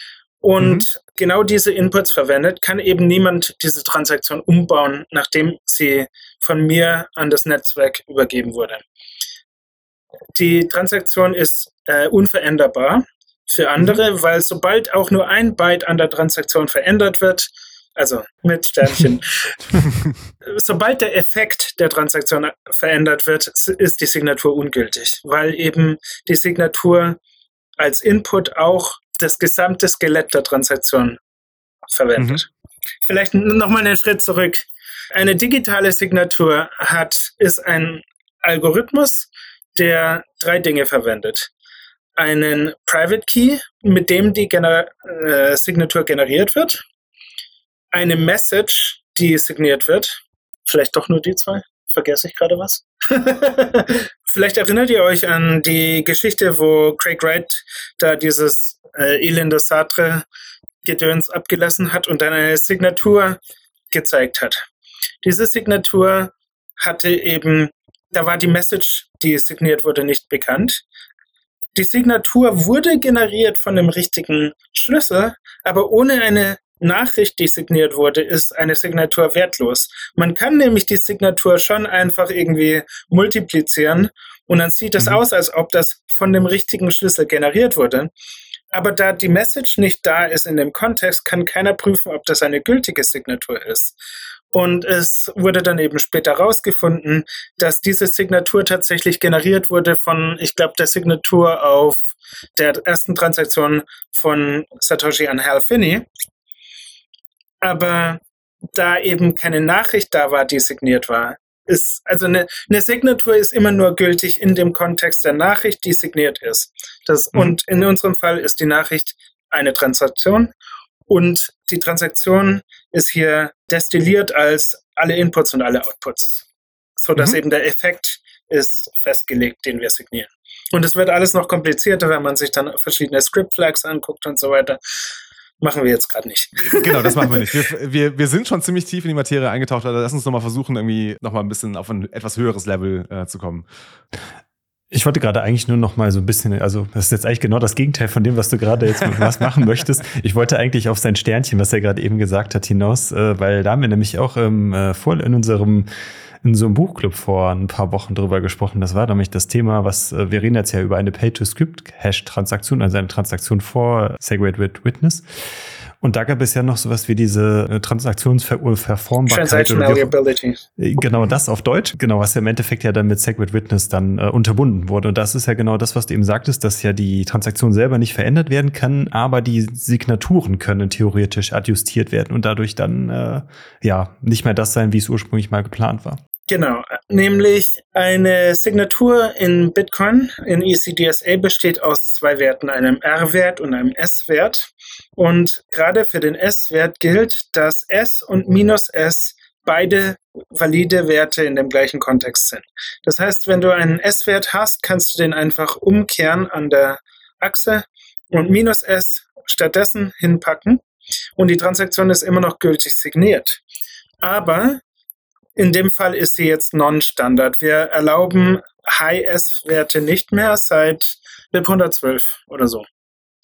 und genau diese Inputs verwendet, kann eben niemand diese Transaktion umbauen, nachdem sie von mir an das Netzwerk übergeben wurde. Die Transaktion ist äh, unveränderbar für andere, weil sobald auch nur ein Byte an der Transaktion verändert wird, also mit Sternchen, sobald der Effekt der Transaktion verändert wird, ist die Signatur ungültig, weil eben die Signatur als Input auch das gesamte Skelett der Transaktion verwendet. Vielleicht nochmal einen Schritt zurück. Eine digitale Signatur hat, ist ein Algorithmus, der drei Dinge verwendet. Einen Private Key, mit dem die Gener äh, Signatur generiert wird. Eine Message, die signiert wird. Vielleicht doch nur die zwei. Vergesse ich gerade was? Vielleicht erinnert ihr euch an die Geschichte, wo Craig Wright da dieses äh, elende Sartre-Gedöns abgelassen hat und dann eine Signatur gezeigt hat. Diese Signatur hatte eben, da war die Message, die signiert wurde, nicht bekannt. Die Signatur wurde generiert von dem richtigen Schlüssel, aber ohne eine Nachricht, die signiert wurde, ist eine Signatur wertlos. Man kann nämlich die Signatur schon einfach irgendwie multiplizieren und dann sieht es Mhm. aus, als ob das von dem richtigen Schlüssel generiert wurde. Aber da die Message nicht da ist in dem Kontext, kann keiner prüfen, ob das eine gültige Signatur ist. Und es wurde dann eben später herausgefunden, dass diese Signatur tatsächlich generiert wurde von, ich glaube, der Signatur auf der ersten Transaktion von Satoshi an Hal Finney. Aber da eben keine Nachricht da war, die signiert war, ist, also eine, eine Signatur ist immer nur gültig in dem Kontext der Nachricht, die signiert ist. Das, Mhm. Und in unserem Fall ist die Nachricht eine Transaktion und die Transaktion ist hier destilliert als alle Inputs und alle Outputs, sodass Mhm. eben der Effekt ist festgelegt, den wir signieren. Und es wird alles noch komplizierter, wenn man sich dann verschiedene Script Flags anguckt und so weiter. machen wir jetzt gerade nicht. Genau, das machen wir nicht. Wir, wir, wir sind schon ziemlich tief in die Materie eingetaucht, also lass uns nochmal versuchen, irgendwie nochmal ein bisschen auf ein etwas höheres Level äh, zu kommen. Ich wollte gerade eigentlich nur noch mal so ein bisschen, also das ist jetzt eigentlich genau das Gegenteil von dem, was du gerade jetzt mit was machen möchtest. Ich wollte eigentlich auf sein Sternchen, was er gerade eben gesagt hat, hinaus, äh, weil da haben wir nämlich auch ähm, äh, vor in unserem in so einem Buchclub vor ein paar Wochen drüber gesprochen. Das war nämlich das Thema, was äh, wir reden jetzt ja über eine Pay-to-Script-Hash-Transaktion, also eine Transaktion vor Segregated Witness. Und da gab es ja noch sowas wie diese äh, Transaktionsverformbarkeit. Transaction Malleability. Äh, genau das auf Deutsch. Genau, was ja im Endeffekt ja dann mit Segwit Witness dann äh, unterbunden wurde. Und das ist ja genau das, was du eben sagtest, dass ja die Transaktion selber nicht verändert werden kann, aber die Signaturen können theoretisch adjustiert werden und dadurch dann äh, ja nicht mehr das sein, wie es ursprünglich mal geplant war. Genau, nämlich eine Signatur in Bitcoin in ECDSA besteht aus zwei Werten, einem R-Wert und einem S-Wert. Und gerade für den S-Wert gilt, dass S und minus S beide valide Werte in dem gleichen Kontext sind. Das heißt, wenn du einen S-Wert hast, kannst du den einfach umkehren an der Achse und minus S stattdessen hinpacken und die Transaktion ist immer noch gültig signiert. Aber in dem Fall ist sie jetzt Non-Standard. Wir erlauben High-S-Werte nicht mehr seit BIP 112 oder so.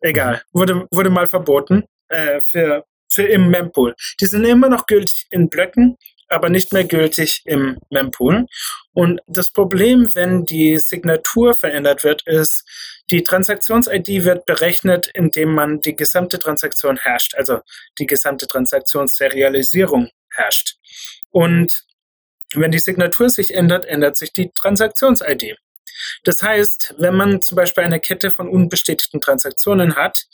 Egal. Mhm. Wurde, wurde mal verboten äh, für, für im Mempool. Die sind immer noch gültig in Blöcken, aber nicht mehr gültig im Mempool. Und das Problem, wenn die Signatur verändert wird, ist, die Transaktions-ID wird berechnet, indem man die gesamte Transaktion hasht, also die gesamte Transaktionsserialisierung hasht. Und wenn die Signatur sich ändert, ändert sich die Transaktions-ID. Das heißt, wenn man zum Beispiel eine Kette von unbestätigten Transaktionen hat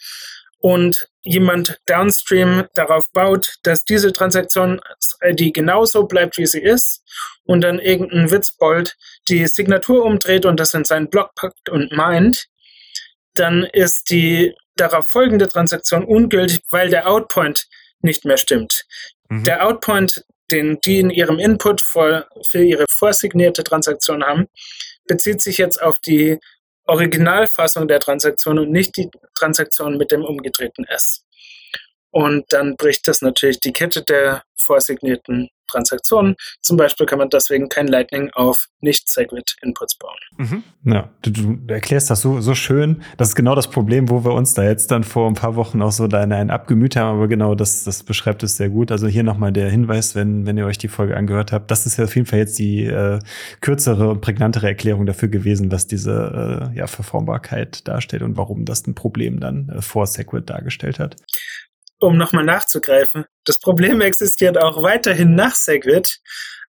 und jemand downstream darauf baut, dass diese Transaktions-ID genauso bleibt, wie sie ist, und dann irgendein Witzbold die Signatur umdreht und das in seinen Block packt und meint, dann ist die darauf folgende Transaktion ungültig, weil der Outpoint nicht mehr stimmt. Mhm. Der Outpoint den die in ihrem Input für, für ihre vorsignierte Transaktion haben, bezieht sich jetzt auf die Originalfassung der Transaktion und nicht die Transaktion mit dem umgedrehten S. Und dann bricht das natürlich die Kette der vorsignierten Transaktionen. Zum Beispiel kann man deswegen kein Lightning auf nicht-Segwit-Inputs bauen. Mhm. Ja, du, du, erklärst das so, so schön. Das ist genau das Problem, wo wir uns da jetzt dann vor ein paar Wochen auch so deine einen abgemüht haben, aber genau das, das beschreibt es sehr gut. Also hier nochmal der Hinweis, wenn, wenn ihr euch die Folge angehört habt, das ist ja auf jeden Fall jetzt die äh, kürzere und prägnantere Erklärung dafür gewesen, was diese äh, ja, Verformbarkeit darstellt und warum das ein Problem dann äh, vor Segwit dargestellt hat um nochmal nachzugreifen. Das Problem existiert auch weiterhin nach Segwit,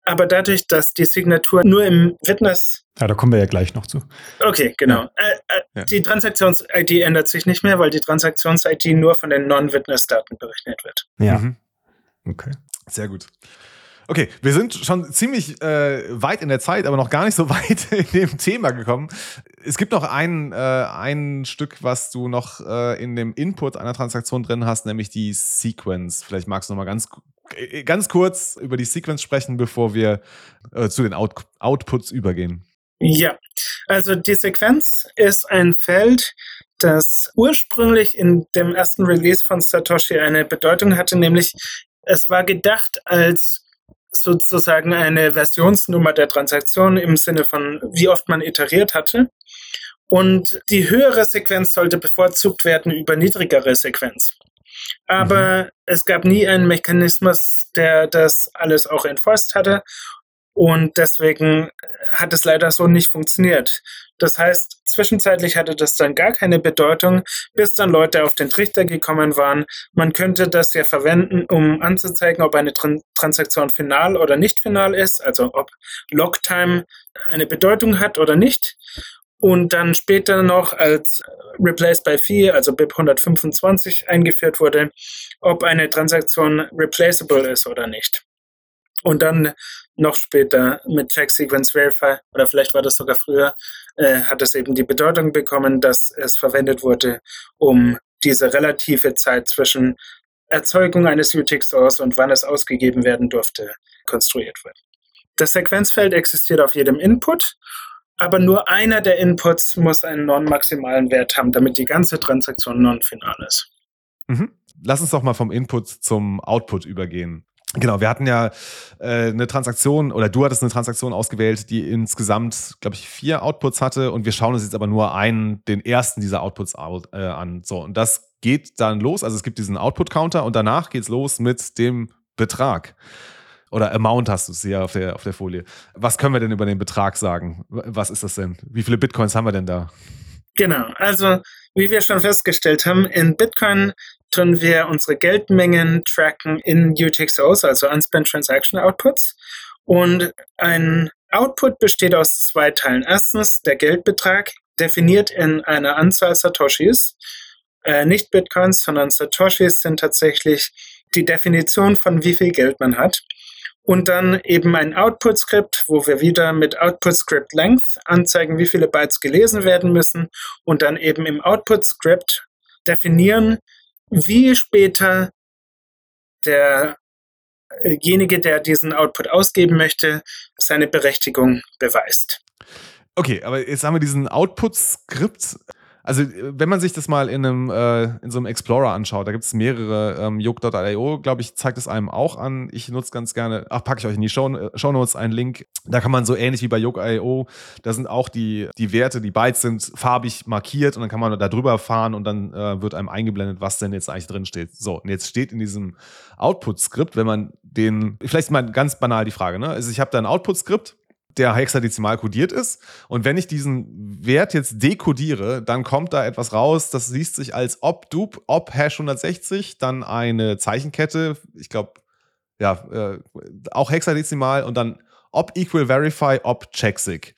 aber dadurch, dass die Signatur nur im Witness. Ja, da kommen wir ja gleich noch zu. Okay, genau. Ja. Äh, äh, ja. Die Transaktions-ID ändert sich nicht mehr, weil die Transaktions-ID nur von den Non-Witness-Daten berechnet wird. Ja. Mhm. Okay. Sehr gut. Okay, wir sind schon ziemlich äh, weit in der Zeit, aber noch gar nicht so weit in dem Thema gekommen. Es gibt noch ein, äh, ein Stück, was du noch äh, in dem Input einer Transaktion drin hast, nämlich die Sequence. Vielleicht magst du noch mal ganz, äh, ganz kurz über die Sequence sprechen, bevor wir äh, zu den Out Outputs übergehen. Ja, also die Sequenz ist ein Feld, das ursprünglich in dem ersten Release von Satoshi eine Bedeutung hatte, nämlich es war gedacht als sozusagen eine Versionsnummer der Transaktion im Sinne von, wie oft man iteriert hatte. Und die höhere Sequenz sollte bevorzugt werden über niedrigere Sequenz. Aber mhm. es gab nie einen Mechanismus, der das alles auch enforced hatte. Und deswegen hat es leider so nicht funktioniert. Das heißt, zwischenzeitlich hatte das dann gar keine Bedeutung, bis dann Leute auf den Trichter gekommen waren. Man könnte das ja verwenden, um anzuzeigen, ob eine Tran Transaktion final oder nicht final ist, also ob Logtime eine Bedeutung hat oder nicht. Und dann später noch als Replace by Fee, also BIP 125 eingeführt wurde, ob eine Transaktion replaceable ist oder nicht. Und dann noch später mit Check Sequence Verify, oder vielleicht war das sogar früher, äh, hat es eben die Bedeutung bekommen, dass es verwendet wurde, um diese relative Zeit zwischen Erzeugung eines UTXOs und wann es ausgegeben werden durfte, konstruiert wird. Das Sequenzfeld existiert auf jedem Input, aber nur einer der Inputs muss einen non-maximalen Wert haben, damit die ganze Transaktion non-final ist. Mhm. lass uns doch mal vom Input zum Output übergehen. Genau, wir hatten ja äh, eine Transaktion oder du hattest eine Transaktion ausgewählt, die insgesamt, glaube ich, vier Outputs hatte und wir schauen uns jetzt aber nur einen, den ersten dieser Outputs out, äh, an. So, und das geht dann los. Also es gibt diesen Output-Counter und danach geht es los mit dem Betrag. Oder Amount hast du es hier auf der, auf der Folie. Was können wir denn über den Betrag sagen? Was ist das denn? Wie viele Bitcoins haben wir denn da? Genau, also wie wir schon festgestellt haben, in Bitcoin tun wir unsere Geldmengen tracken in UTXOs, also Unspent Transaction Outputs. Und ein Output besteht aus zwei Teilen. Erstens der Geldbetrag, definiert in einer Anzahl Satoshis. Äh, nicht Bitcoins, sondern Satoshis sind tatsächlich die Definition von wie viel Geld man hat. Und dann eben ein Output-Script, wo wir wieder mit Output-Script-Length anzeigen, wie viele Bytes gelesen werden müssen und dann eben im Output-Script definieren, wie später derjenige, der diesen Output ausgeben möchte, seine Berechtigung beweist. Okay, aber jetzt haben wir diesen Output-Skript. Also, wenn man sich das mal in, einem, äh, in so einem Explorer anschaut, da gibt es mehrere, ähm, Yoke.io, glaube ich, zeigt es einem auch an. Ich nutze ganz gerne, ach, packe ich euch in die Show, äh, Show Notes einen Link. Da kann man so ähnlich wie bei Yoke.io, da sind auch die, die Werte, die Bytes sind farbig markiert und dann kann man da drüber fahren und dann äh, wird einem eingeblendet, was denn jetzt eigentlich drin steht. So, und jetzt steht in diesem Output-Skript, wenn man den, vielleicht mal ganz banal die Frage, ne? Also ich habe da ein Output-Skript der hexadezimal kodiert ist. Und wenn ich diesen Wert jetzt dekodiere, dann kommt da etwas raus, das liest sich als ob dup, ob hash 160, dann eine Zeichenkette, ich glaube, ja, äh, auch hexadezimal und dann ob equal verify, ob checksig.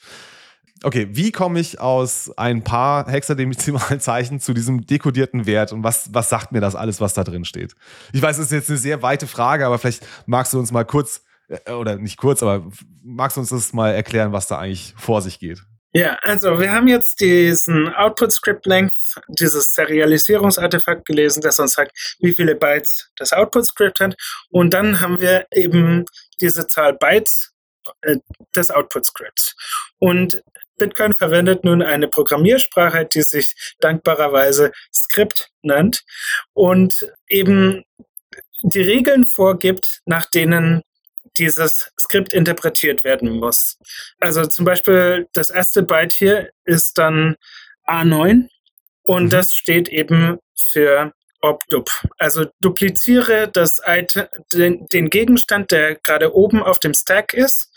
Okay, wie komme ich aus ein paar hexadezimalen Zeichen zu diesem dekodierten Wert und was, was sagt mir das alles, was da drin steht? Ich weiß, es ist jetzt eine sehr weite Frage, aber vielleicht magst du uns mal kurz oder nicht kurz, aber magst du uns das mal erklären, was da eigentlich vor sich geht? Ja, also wir haben jetzt diesen Output Script Length, dieses Serialisierungsartefakt gelesen, das uns sagt, wie viele Bytes das Output Script hat. Und dann haben wir eben diese Zahl Bytes äh, des Output Scripts. Und Bitcoin verwendet nun eine Programmiersprache, die sich dankbarerweise Script nennt und eben die Regeln vorgibt, nach denen dieses Skript interpretiert werden muss. Also zum Beispiel das erste Byte hier ist dann A9 und mhm. das steht eben für obdup. Also dupliziere das Item, den, den Gegenstand, der gerade oben auf dem Stack ist.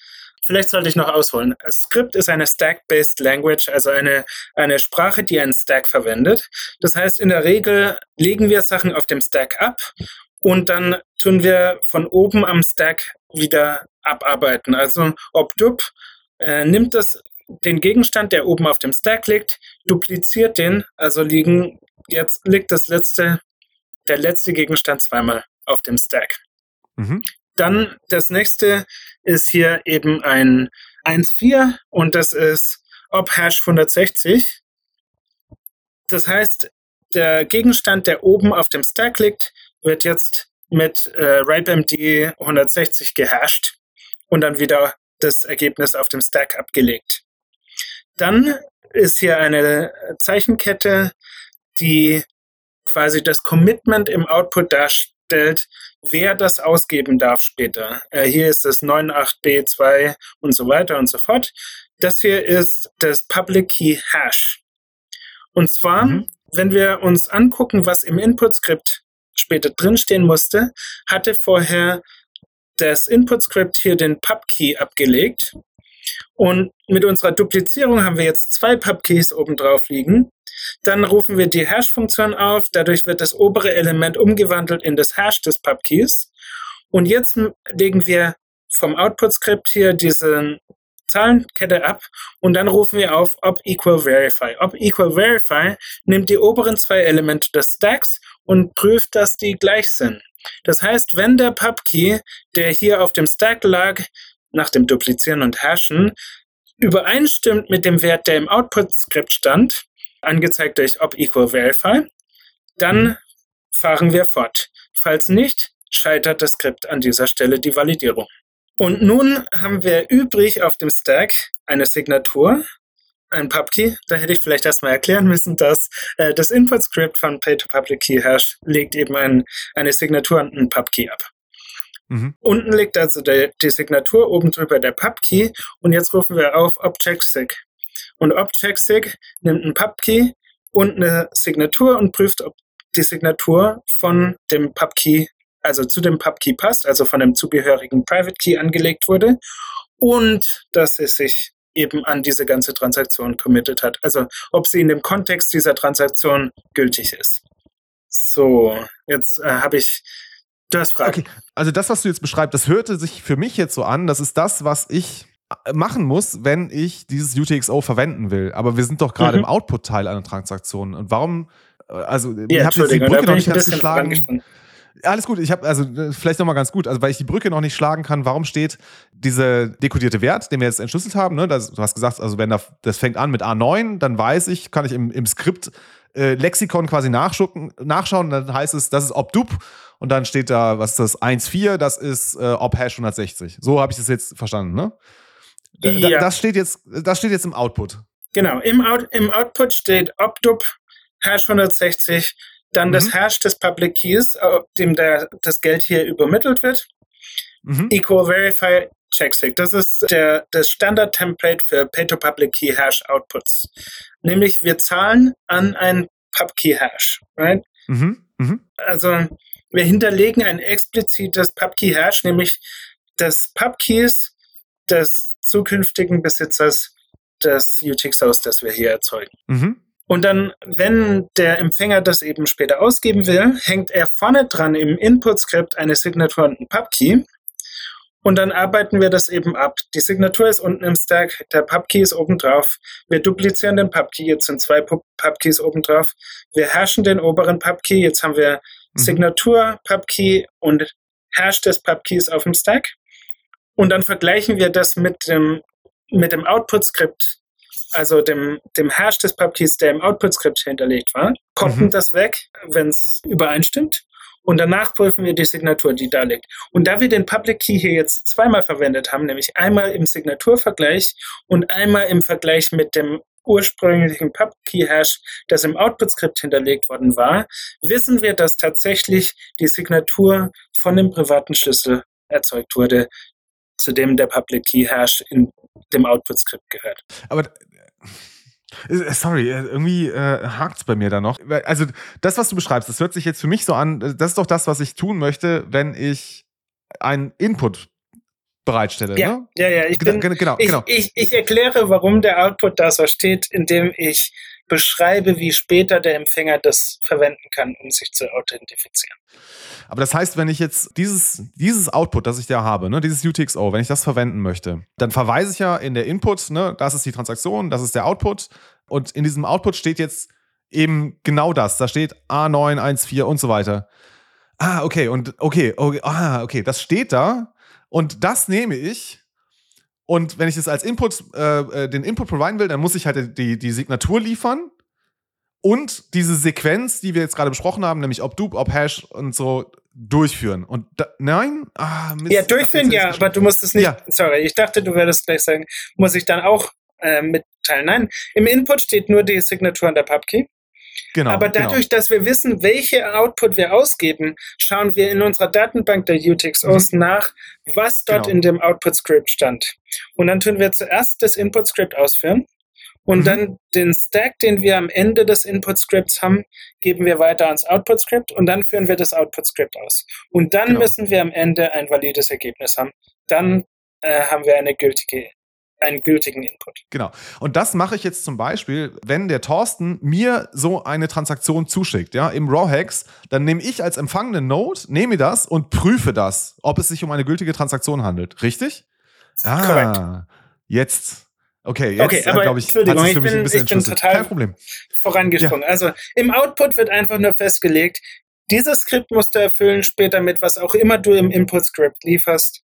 Vielleicht sollte ich noch ausholen. Script ist eine Stack-based Language, also eine, eine Sprache, die einen Stack verwendet. Das heißt, in der Regel legen wir Sachen auf dem Stack ab und dann tun wir von oben am Stack wieder abarbeiten. Also obdup äh, nimmt das den Gegenstand, der oben auf dem Stack liegt, dupliziert den, also liegen jetzt liegt das letzte der letzte Gegenstand zweimal auf dem Stack. Mhm. Dann das nächste ist hier eben ein 1.4 und das ist ob Hash 160. Das heißt, der Gegenstand, der oben auf dem Stack liegt, wird jetzt mit äh, RapeMD 160 gehasht und dann wieder das Ergebnis auf dem Stack abgelegt. Dann ist hier eine Zeichenkette, die quasi das Commitment im Output darstellt, wer das ausgeben darf später. Äh, hier ist es 98B2 und so weiter und so fort. Das hier ist das Public Key Hash. Und zwar, mhm. wenn wir uns angucken, was im Input-Skript später drinstehen musste, hatte vorher das Input-Script hier den Pub-Key abgelegt. Und mit unserer Duplizierung haben wir jetzt zwei Pub-Keys oben drauf liegen. Dann rufen wir die Hash-Funktion auf. Dadurch wird das obere Element umgewandelt in das Hash des Pub-Keys. Und jetzt legen wir vom Output-Skript hier diesen Zahlenkette ab und dann rufen wir auf ob equal verify. Ob equal verify nimmt die oberen zwei Elemente des Stacks und prüft, dass die gleich sind. Das heißt, wenn der Pubkey, der hier auf dem Stack lag, nach dem Duplizieren und Hashen, übereinstimmt mit dem Wert, der im Output-Skript stand, angezeigt durch ob equal verify, dann fahren wir fort. Falls nicht, scheitert das Skript an dieser Stelle die Validierung. Und nun haben wir übrig auf dem Stack eine Signatur, ein Pubkey. Da hätte ich vielleicht erstmal erklären müssen, dass äh, das Input-Script von Pay-to-Public-Key-Hash legt eben ein, eine Signatur an einen Pubkey ab. Mhm. Unten liegt also der, die Signatur, oben drüber der Pubkey und jetzt rufen wir auf Object-Sig. Und Object-Sig nimmt einen Pubkey und eine Signatur und prüft, ob die Signatur von dem Pubkey, also zu dem Pubkey passt, also von dem zugehörigen Private Key angelegt wurde und dass es sich eben an diese ganze Transaktion committed hat. Also ob sie in dem Kontext dieser Transaktion gültig ist. So, jetzt äh, habe ich Du hast Fragen. Okay, also das, was du jetzt beschreibst, das hörte sich für mich jetzt so an, das ist das, was ich äh, machen muss, wenn ich dieses UTXO verwenden will. Aber wir sind doch gerade mhm. im Output-Teil einer Transaktion. Und warum, äh, also ja, ich habe jetzt die Brücke noch nicht ganz geschlagen. Alles gut, ich habe also äh, vielleicht nochmal ganz gut, also weil ich die Brücke noch nicht schlagen kann, warum steht dieser dekodierte Wert, den wir jetzt entschlüsselt haben, ne? Das, du hast gesagt, also wenn das fängt an mit A9, dann weiß ich, kann ich im, im Skript äh, Lexikon quasi nachschauen, nachschauen, dann heißt es, das ist obdup und dann steht da, was ist das, 1.4, das ist äh, ob hash 160. So habe ich das jetzt verstanden, ne? Da, ja. Das steht jetzt, das steht jetzt im Output. Genau, im, Out, im Output steht obdup hash 160, dann mhm. das Hash des Public Keys, dem der, das Geld hier übermittelt wird. Mhm. Equal Verify Checksig. Das ist der, das Standard-Template für Pay-to-Public-Key-Hash-Outputs. Nämlich wir zahlen an ein Pub-Key-Hash. Right? Mhm. Mhm. Also wir hinterlegen ein explizites Pub-Key-Hash, nämlich des Pub-Keys des zukünftigen Besitzers des UTXOs, das wir hier erzeugen. Mhm. Und dann, wenn der Empfänger das eben später ausgeben will, hängt er vorne dran im Input-Skript eine Signatur und ein Pub-Key. Und dann arbeiten wir das eben ab. Die Signatur ist unten im Stack, der Pubkey ist oben drauf. Wir duplizieren den Pubkey, jetzt sind zwei Pubkeys oben drauf. Wir hashen den oberen Pubkey, jetzt haben wir mhm. Signatur, Pubkey und Hash des Pubkeys auf dem Stack. Und dann vergleichen wir das mit dem, mit dem Output-Skript, also dem, dem Hash des Pubkeys, der im Output-Skript hinterlegt war. Kommt mhm. das weg, wenn es übereinstimmt. Und danach prüfen wir die Signatur, die da liegt. Und da wir den Public Key hier jetzt zweimal verwendet haben, nämlich einmal im Signaturvergleich und einmal im Vergleich mit dem ursprünglichen Pub-Key-Hash, das im Output-Skript hinterlegt worden war, wissen wir, dass tatsächlich die Signatur von dem privaten Schlüssel erzeugt wurde, zu dem der Public Key-Hash in dem Output-Skript gehört. Aber sorry, äh, irgendwie äh, hakt es bei mir da noch. Also, das, was du beschreibst, das hört sich jetzt für mich so an, äh, das ist doch das, was ich tun möchte, wenn ich einen Input bereitstelle. Ja, ne? ja, ja. Ich, bin, genau, ich, genau. Ich, ich erkläre, warum der Output da so steht, indem ich beschreibe, wie später der Empfänger das verwenden kann, um sich zu authentifizieren. Aber das heißt, wenn ich jetzt dieses, dieses Output, das ich da habe, ne, dieses UTXO, wenn ich das verwenden möchte, dann verweise ich ja in der Input, ne, das ist die Transaktion, das ist der Output. Und in diesem Output steht jetzt eben genau das. Da steht A9, 1.4 und so weiter. Ah, okay, und okay, okay, ah, okay, das steht da. Und das nehme ich und wenn ich das als Input, äh, äh, den Input providen will, dann muss ich halt die, die Signatur liefern und diese Sequenz, die wir jetzt gerade besprochen haben, nämlich ob Dupe, ob Hash und so durchführen. Und da, nein? Ah, Mist, ja, durchführen ja, aber du musst es nicht. Ja. Sorry, ich dachte, du würdest gleich sagen, muss ich dann auch äh, mitteilen. Nein, im Input steht nur die Signatur an der Pubkey. Genau, Aber dadurch, genau. dass wir wissen, welche Output wir ausgeben, schauen wir in unserer Datenbank der UTXOs mhm. nach, was dort genau. in dem Output-Script stand. Und dann tun wir zuerst das Input-Script ausführen. Und mhm. dann den Stack, den wir am Ende des Input-Scripts haben, geben wir weiter ans Output-Script und dann führen wir das Output-Script aus. Und dann genau. müssen wir am Ende ein valides Ergebnis haben. Dann äh, haben wir eine gültige einen gültigen Input. Genau. Und das mache ich jetzt zum Beispiel, wenn der Thorsten mir so eine Transaktion zuschickt, ja, im Rawhacks, dann nehme ich als empfangene Node, nehme das und prüfe das, ob es sich um eine gültige Transaktion handelt. Richtig? Ah, jetzt. Okay, jetzt okay, aber glaube ich, Entschuldigung, ich bin, ich bin total Kein Problem. vorangesprungen. Ja. Also im Output wird einfach nur festgelegt, dieses Skript musst du erfüllen später mit was auch immer du im Input-Script lieferst.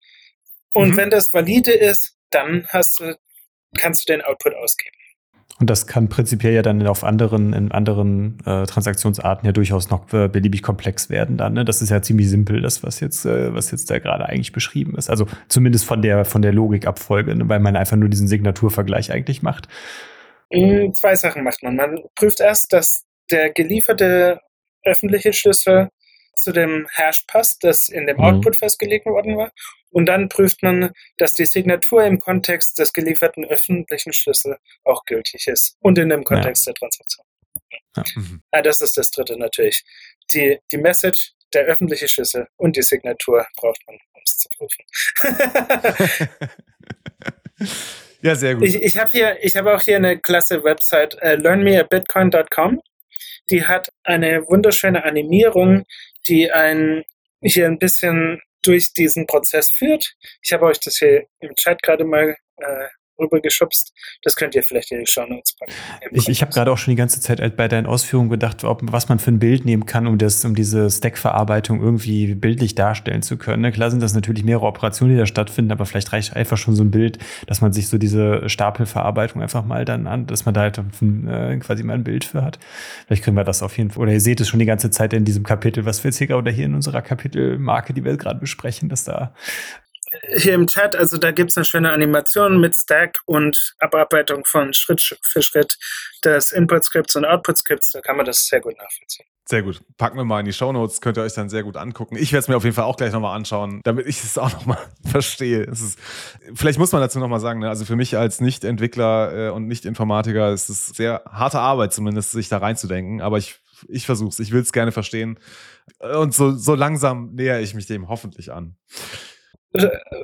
Und mhm. wenn das valide ist, dann hast du, kannst du den Output ausgeben. Und das kann prinzipiell ja dann auf anderen, in anderen äh, Transaktionsarten ja durchaus noch äh, beliebig komplex werden dann. Ne? Das ist ja ziemlich simpel, das, was jetzt, äh, was jetzt da gerade eigentlich beschrieben ist. Also zumindest von der, von der Logikabfolge, ne? weil man einfach nur diesen Signaturvergleich eigentlich macht. Mm, Zwei Sachen macht man. Man prüft erst, dass der gelieferte öffentliche Schlüssel zu dem Hash passt, das in dem Mhm. Output festgelegt worden war. Und dann prüft man, dass die Signatur im Kontext des gelieferten öffentlichen Schlüssels auch gültig ist und in dem Kontext der Transaktion. Mhm. Ah, das ist das dritte natürlich. Die, die Message, der öffentliche Schlüssel und die Signatur braucht man, um es zu prüfen. ja, sehr gut. Ich, ich habe hier, ich habe auch hier eine klasse Website, äh, learnmeabitcoin.com. Die hat eine wunderschöne Animierung, die einen hier ein bisschen durch diesen Prozess führt. Ich habe euch das hier im Chat gerade mal äh, rübergeschubst. Das könnt ihr vielleicht in die Show Notes packen. Ich, ich habe gerade auch schon die ganze Zeit halt bei deinen Ausführungen gedacht, ob, was man für ein Bild nehmen kann, um, das, um diese Stack-Verarbeitung irgendwie bildlich darstellen zu können. Ne? Klar sind das natürlich mehrere Operationen, die da stattfinden, aber vielleicht reicht einfach schon so ein Bild, dass man sich so diese Stapelverarbeitung einfach mal dann an, dass man da halt äh, quasi mal ein Bild für hat. Vielleicht können wir das auf jeden Fall, oder ihr seht es schon die ganze Zeit in diesem Kapitel, was wir jetzt hier oder hier in unserer Kapitelmarke, die wir gerade besprechen, dass da hier im Chat, also da gibt es eine schöne Animation mit Stack und Abarbeitung von Schritt für Schritt des Input-Skripts und Output-Skripts. Da kann man das sehr gut nachvollziehen. Sehr gut. Packen wir mal in die Shownotes, könnt ihr euch dann sehr gut angucken. Ich werde es mir auf jeden Fall auch gleich nochmal anschauen, damit ich es auch nochmal verstehe. Ist, vielleicht muss man dazu nochmal sagen, ne? also für mich als Nicht-Entwickler äh, und Nicht-Informatiker ist es sehr harte Arbeit zumindest, sich da reinzudenken. Aber ich, ich versuche es, ich will es gerne verstehen. Und so, so langsam nähere ich mich dem hoffentlich an.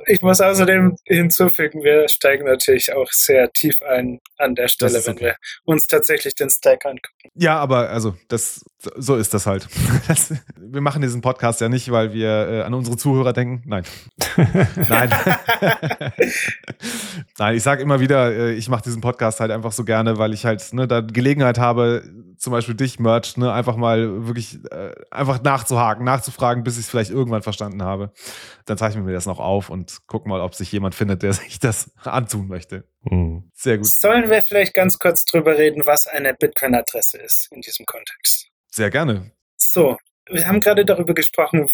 Ich muss außerdem hinzufügen, wir steigen natürlich auch sehr tief ein an der Stelle, ist wenn okay. wir uns tatsächlich den Stack angucken. Ja, aber also das so ist das halt. Das, wir machen diesen Podcast ja nicht, weil wir äh, an unsere Zuhörer denken. Nein. Nein. Nein, ich sage immer wieder, äh, ich mache diesen Podcast halt einfach so gerne, weil ich halt ne, da Gelegenheit habe, zum Beispiel dich, Merch, ne, einfach mal wirklich äh, einfach nachzuhaken, nachzufragen, bis ich es vielleicht irgendwann verstanden habe. Dann zeichnen wir das noch auf und gucken mal, ob sich jemand findet, der sich das antun möchte. Mhm. Sehr gut. Sollen wir vielleicht ganz kurz drüber reden, was eine Bitcoin-Adresse ist in diesem Kontext? Sehr gerne. So, wir haben gerade darüber gesprochen,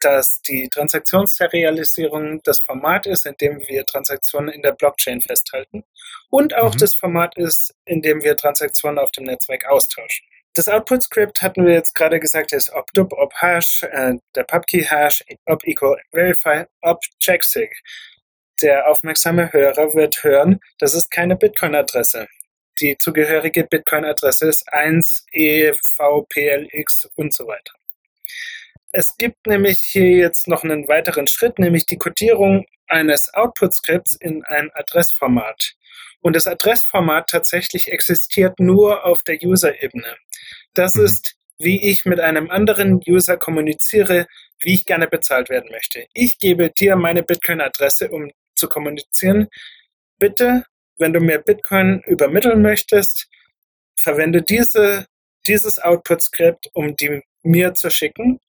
dass die Transaktionsserialisierung das Format ist, in dem wir Transaktionen in der Blockchain festhalten und auch Mhm. das Format ist, in dem wir Transaktionen auf dem Netzwerk austauschen. Das Output-Script hatten wir jetzt gerade gesagt, ist obdub, obhash, äh, der Pubkey-Hash, ob equal verify, ob checksig. Der aufmerksame Hörer wird hören, das ist keine Bitcoin-Adresse. Die zugehörige Bitcoin-Adresse ist 1 EVPLX und so weiter. Es gibt nämlich hier jetzt noch einen weiteren Schritt, nämlich die Codierung eines Output-Skripts in ein Adressformat. Und das Adressformat tatsächlich existiert nur auf der User-Ebene. Das Mhm. ist, wie ich mit einem anderen User kommuniziere, wie ich gerne bezahlt werden möchte. Ich gebe dir meine Bitcoin-Adresse, um zu kommunizieren. Bitte, wenn du mir Bitcoin übermitteln möchtest, verwende diese, dieses Output-Skript, um die mir zu schicken.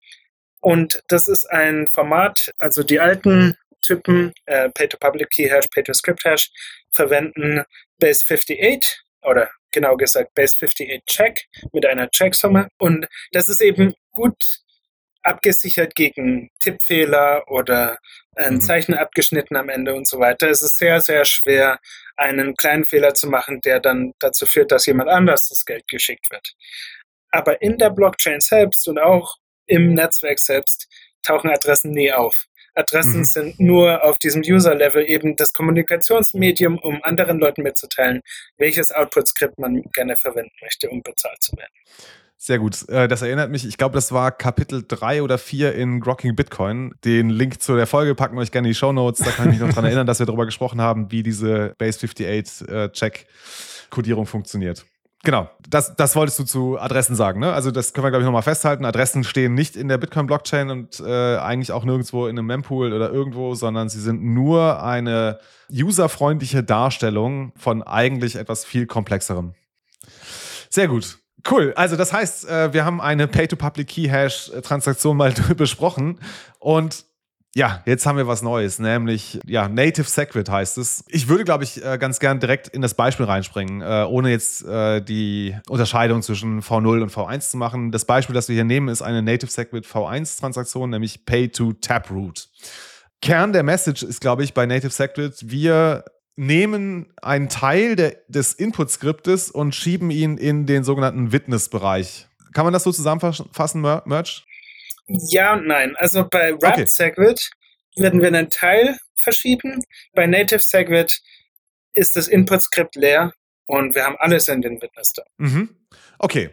Und das ist ein Format, also die alten Typen, äh, Pay-to-Public Key Hash, Pay-to-Script Hash, verwenden Base 58 oder genau gesagt Base 58 Check mit einer Checksumme. Und das ist eben gut abgesichert gegen Tippfehler oder ein Mhm. Zeichen abgeschnitten am Ende und so weiter. Es ist sehr, sehr schwer, einen kleinen Fehler zu machen, der dann dazu führt, dass jemand anders das Geld geschickt wird. Aber in der Blockchain selbst und auch im Netzwerk selbst tauchen Adressen nie auf. Adressen Mhm. sind nur auf diesem User-Level eben das Kommunikationsmedium, um anderen Leuten mitzuteilen, welches Output-Skript man gerne verwenden möchte, um bezahlt zu werden. Sehr gut. Äh, Das erinnert mich, ich glaube, das war Kapitel 3 oder 4 in Grokking Bitcoin. Den Link zu der Folge packen wir euch gerne in die Show Notes. Da kann ich mich noch dran erinnern, dass wir darüber gesprochen haben, wie diese Base 58 äh, Check-Kodierung funktioniert. Genau, das, das wolltest du zu Adressen sagen, ne? Also das können wir, glaube ich, nochmal festhalten. Adressen stehen nicht in der Bitcoin-Blockchain und äh, eigentlich auch nirgendwo in einem Mempool oder irgendwo, sondern sie sind nur eine userfreundliche Darstellung von eigentlich etwas viel komplexerem. Sehr gut. Cool. Also das heißt, äh, wir haben eine Pay-to-Public-Key-Hash-Transaktion mal besprochen und ja, jetzt haben wir was Neues, nämlich ja, Native Segwit heißt es. Ich würde, glaube ich, äh, ganz gern direkt in das Beispiel reinspringen, äh, ohne jetzt äh, die Unterscheidung zwischen V0 und V1 zu machen. Das Beispiel, das wir hier nehmen, ist eine Native Segwit V1-Transaktion, nämlich Pay to Taproot. Kern der Message ist, glaube ich, bei Native Segwit, wir nehmen einen Teil der, des Input-Skriptes und schieben ihn in den sogenannten Witness-Bereich. Kann man das so zusammenfassen, Merch? Ja und nein. Also bei Wrapped okay. Segwit werden wir einen Teil verschieben. Bei Native Segwit ist das Input-Skript leer und wir haben alles in den Witness da. Mhm. Okay.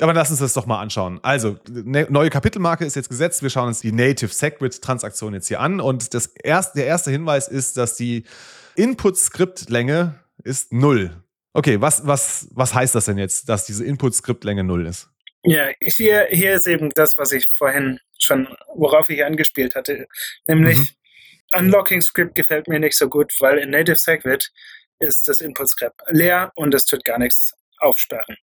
Aber lass uns das doch mal anschauen. Also, ne, neue Kapitelmarke ist jetzt gesetzt. Wir schauen uns die Native Segwit-Transaktion jetzt hier an. Und das erste, der erste Hinweis ist, dass die Input-Skriptlänge ist null. Okay, was, was, was heißt das denn jetzt, dass diese Input-Skriptlänge null ist? Ja, hier, hier ist eben das, was ich vorhin schon, worauf ich angespielt hatte. Nämlich, mhm. Unlocking Script gefällt mir nicht so gut, weil in Native Segwit ist das Input-Script leer und es tut gar nichts aufsperren.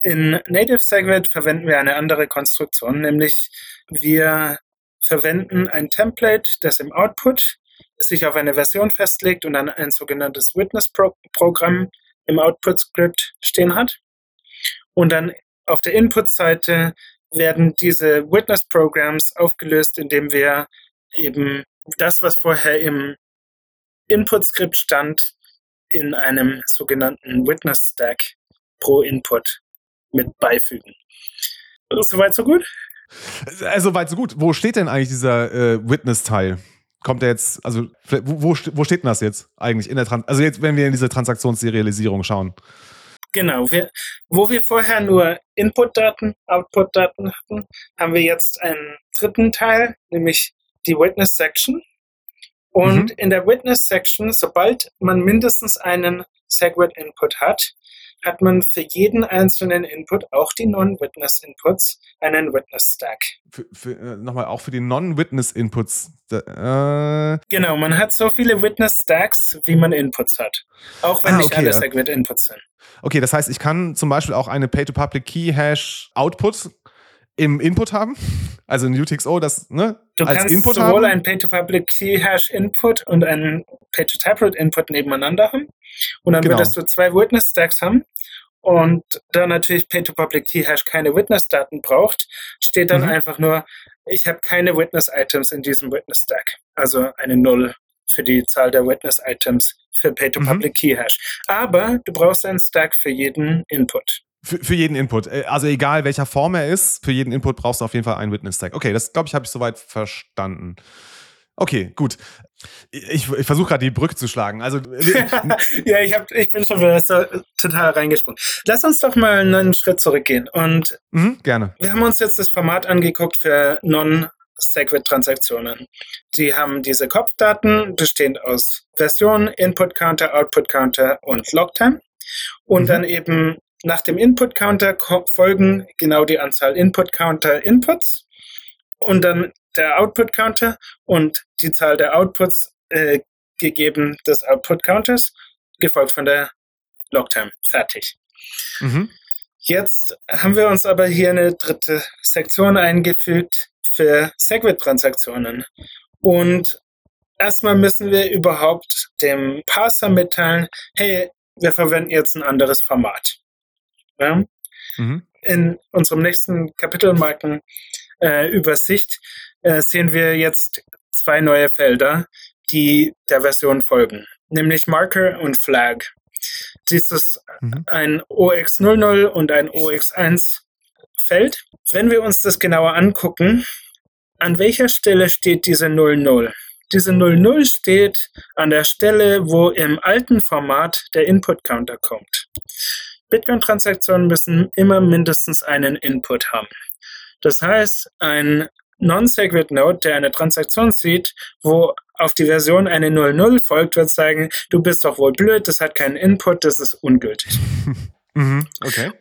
In Native Segwit verwenden wir eine andere Konstruktion, nämlich wir verwenden ein Template, das im Output sich auf eine Version festlegt und dann ein sogenanntes Witness-Programm im Output-Script stehen hat. Und dann auf der Input-Seite werden diese Witness-Programs aufgelöst, indem wir eben das, was vorher im Input-Skript stand, in einem sogenannten Witness-Stack pro Input mit beifügen. Soweit, so gut? Also weit so gut. Wo steht denn eigentlich dieser äh, Witness-Teil? Kommt der jetzt, also wo, wo steht denn das jetzt eigentlich in der Trans Also jetzt, wenn wir in diese Transaktionsserialisierung schauen. Genau, wir, wo wir vorher nur Input-Daten, Output-Daten hatten, haben wir jetzt einen dritten Teil, nämlich die Witness-Section. Und mhm. in der Witness-Section, sobald man mindestens einen Segwit-Input hat, hat man für jeden einzelnen Input, auch die Non-Witness-Inputs, einen Witness-Stack. Äh, nochmal, auch für die Non-Witness-Inputs? Äh genau, man hat so viele Witness-Stacks, wie man Inputs hat. Auch wenn ah, nicht okay, alle Segwit-Inputs sind. Okay, das heißt, ich kann zum Beispiel auch eine Pay-to-Public-Key-Hash-Output im Input haben? Also ein UTXO, das ne, du als kannst Input sowohl haben? ein Pay-to-Public Key-Hash Input und ein Pay-to-Taproot Input nebeneinander haben. Und dann genau. würdest du zwei Witness Stacks haben. Und da natürlich Pay-to-Public Key-Hash keine Witness-Daten braucht, steht dann mhm. einfach nur, ich habe keine Witness-Items in diesem Witness-Stack. Also eine Null für die Zahl der Witness-Items für Pay-to-Public mhm. Aber du brauchst einen Stack für jeden Input. Für, für, jeden Input. Äh, also egal welcher Form er ist, für jeden Input brauchst du auf jeden Fall einen Witness-Tag. Okay, das glaube ich, habe ich soweit verstanden. Okay, gut. Ich, ich versuche gerade die Brücke zu schlagen. Also ja, ich, hab, ich bin schon wieder total reingesprungen. Lass uns doch mal einen Schritt zurückgehen. Und mhm, gerne. Wir haben uns jetzt das Format angeguckt für non Segwit-Transaktionen. Die haben diese Kopfdaten, bestehend aus Version, Input-Counter, Output-Counter und Logtime. Und mhm. dann eben nach dem Input-Counter folgen genau die Anzahl Input-Counter-Inputs und dann der Output-Counter und die Zahl der Outputs äh, gegeben des Output-Counters, gefolgt von der Logtime. Fertig. Mhm. Jetzt haben wir uns aber hier eine dritte Sektion eingefügt für Segwit-Transaktionen. Und erstmal müssen wir überhaupt dem Parser mitteilen, hey, wir verwenden jetzt ein anderes Format. Ja? Mhm. In unserem nächsten Kapitelmarkenübersicht äh, äh, sehen wir jetzt zwei neue Felder, die der Version folgen, nämlich Marker und Flag. Dies ist mhm. ein OX00 und ein OX1 Feld. Wenn wir uns das genauer angucken, an welcher Stelle steht diese 00? Diese 00 steht an der Stelle, wo im alten Format der Input Counter kommt. Bitcoin-Transaktionen müssen immer mindestens einen Input haben. Das heißt, ein Non-Sacred Node, der eine Transaktion sieht, wo auf die Version eine 00 folgt, wird sagen, du bist doch wohl blöd, das hat keinen Input, das ist ungültig. mhm, okay.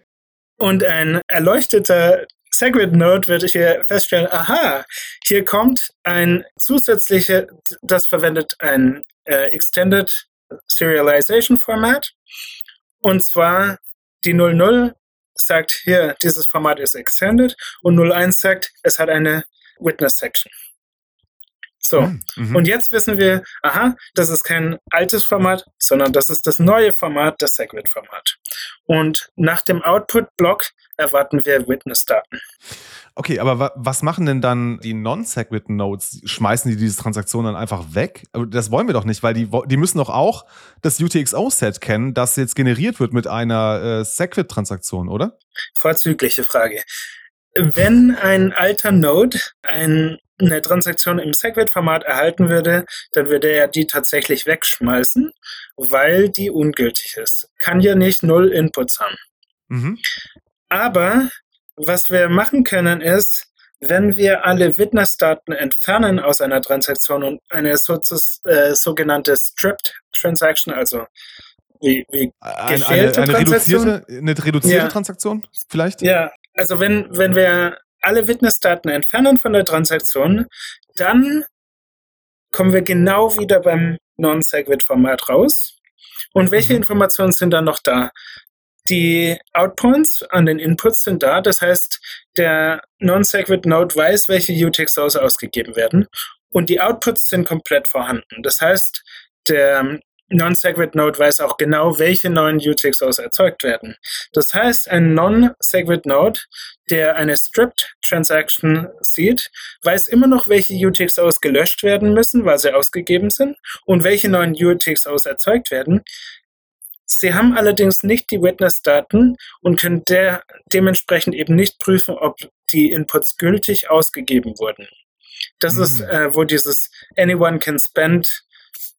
Und ein erleuchteter Sacred Node wird hier feststellen, aha, hier kommt ein zusätzlicher, das verwendet ein äh, Extended Serialization Format. Und zwar die 00 sagt, hier, dieses Format ist extended und 01 sagt, es hat eine Witness Section. So, hm, mhm. und jetzt wissen wir, aha, das ist kein altes Format, sondern das ist das neue Format, das Segwit-Format. Und nach dem Output-Block erwarten wir Witness-Daten. Okay, aber wa was machen denn dann die Non-Segwit-Nodes? Schmeißen die diese Transaktion dann einfach weg? Aber das wollen wir doch nicht, weil die, die müssen doch auch das UTXO-Set kennen, das jetzt generiert wird mit einer äh, Segwit-Transaktion, oder? Vorzügliche Frage. Wenn ein alter Node ein, eine Transaktion im Segwit-Format erhalten würde, dann würde er die tatsächlich wegschmeißen, weil die ungültig ist. Kann ja nicht null Inputs haben. Mhm. Aber was wir machen können ist, wenn wir alle Witness-Daten entfernen aus einer Transaktion und eine sozis, äh, sogenannte Stripped Transaction, also wie, wie eine, eine Transaktion? reduzierte, eine reduzierte Ja. Transaktion vielleicht? Ja, also wenn, wenn wir alle Witness-Daten entfernen von der Transaktion, dann kommen wir genau wieder beim Non-Segwit-Format raus. Und welche Mhm. Informationen sind dann noch da? Die Outpoints an den Inputs sind da, das heißt, der Non-Segwit-Node weiß, welche UTXOs ausgegeben werden und die Outputs sind komplett vorhanden. Das heißt, der Non-Segwit-Node weiß auch genau, welche neuen UTXOs erzeugt werden. Das heißt, ein Non-Segwit-Node, der eine Stripped-Transaction sieht, weiß immer noch, welche UTXOs gelöscht werden müssen, weil sie ausgegeben sind, und welche neuen UTXOs erzeugt werden. Sie haben allerdings nicht die Witness-Daten und können der, dementsprechend eben nicht prüfen, ob die Inputs gültig ausgegeben wurden. Das ist, Mhm. äh, wo dieses Anyone can spend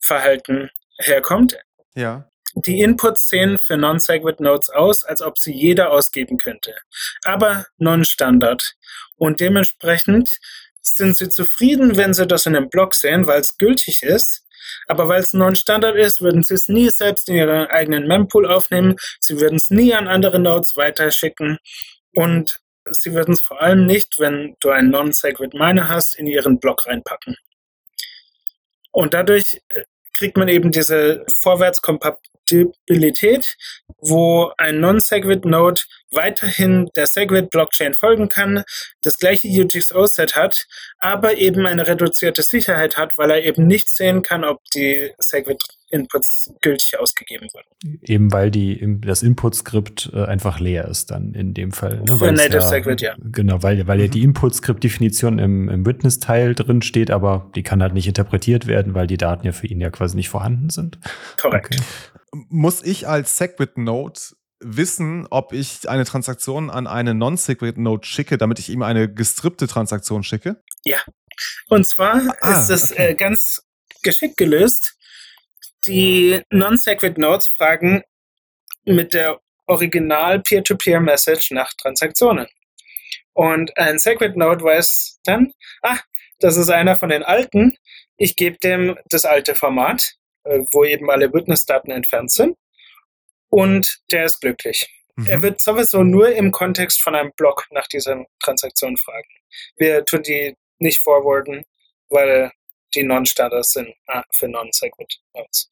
Verhalten herkommt. Ja. Die Inputs sehen für Non-Segwit Nodes aus, als ob sie jeder ausgeben könnte, aber non-Standard. Und dementsprechend sind sie zufrieden, wenn sie das in einem Block sehen, weil es gültig ist. Aber weil es non-Standard ist, würden sie es nie selbst in ihren eigenen Mempool aufnehmen. Sie würden es nie an andere Nodes weiterschicken. Und sie würden es vor allem nicht, wenn du einen Non-Segwit Miner hast, in ihren Block reinpacken. Und dadurch äh, kriegt man eben diese Vorwärtskompatibilität, wo ein Non-Segwit-Node weiterhin der Segwit-Blockchain folgen kann, das gleiche UTXO-Set hat, aber eben eine reduzierte Sicherheit hat, weil er eben nicht sehen kann, ob die Segwit-Inputs gültig ausgegeben wurden. Eben weil die, das Input-Skript äh, einfach leer ist dann in dem Fall. Ne? Für Native Segwit, ja. Genau, weil, weil ja Mhm. die Input-Skript-Definition im, im Witness-Teil drin steht, aber die kann halt nicht interpretiert werden, weil die Daten ja für ihn ja quasi nicht vorhanden sind. Korrekt. Okay. Muss ich als Segwit-Node wissen, ob ich eine Transaktion an einen Non-Segwit-Node schicke, damit ich ihm eine gestrippte Transaktion schicke? Und zwar Ah, ist es okay. äh, ganz geschickt gelöst. Die Non-Segwit-Nodes fragen mit der Original Peer-to-Peer-Message nach Transaktionen. Und ein Segwit-Node weiß dann, ah, das ist einer von den alten. Ich gebe dem das alte Format, äh, wo eben alle Witness-Daten entfernt sind. Und der ist glücklich. Mhm. Er wird sowieso nur im Kontext von einem Block nach dieser Transaktion fragen. Wir tun die nicht forwarden, weil die Non-Standards sind ah, für Non-Segwit-Nodes.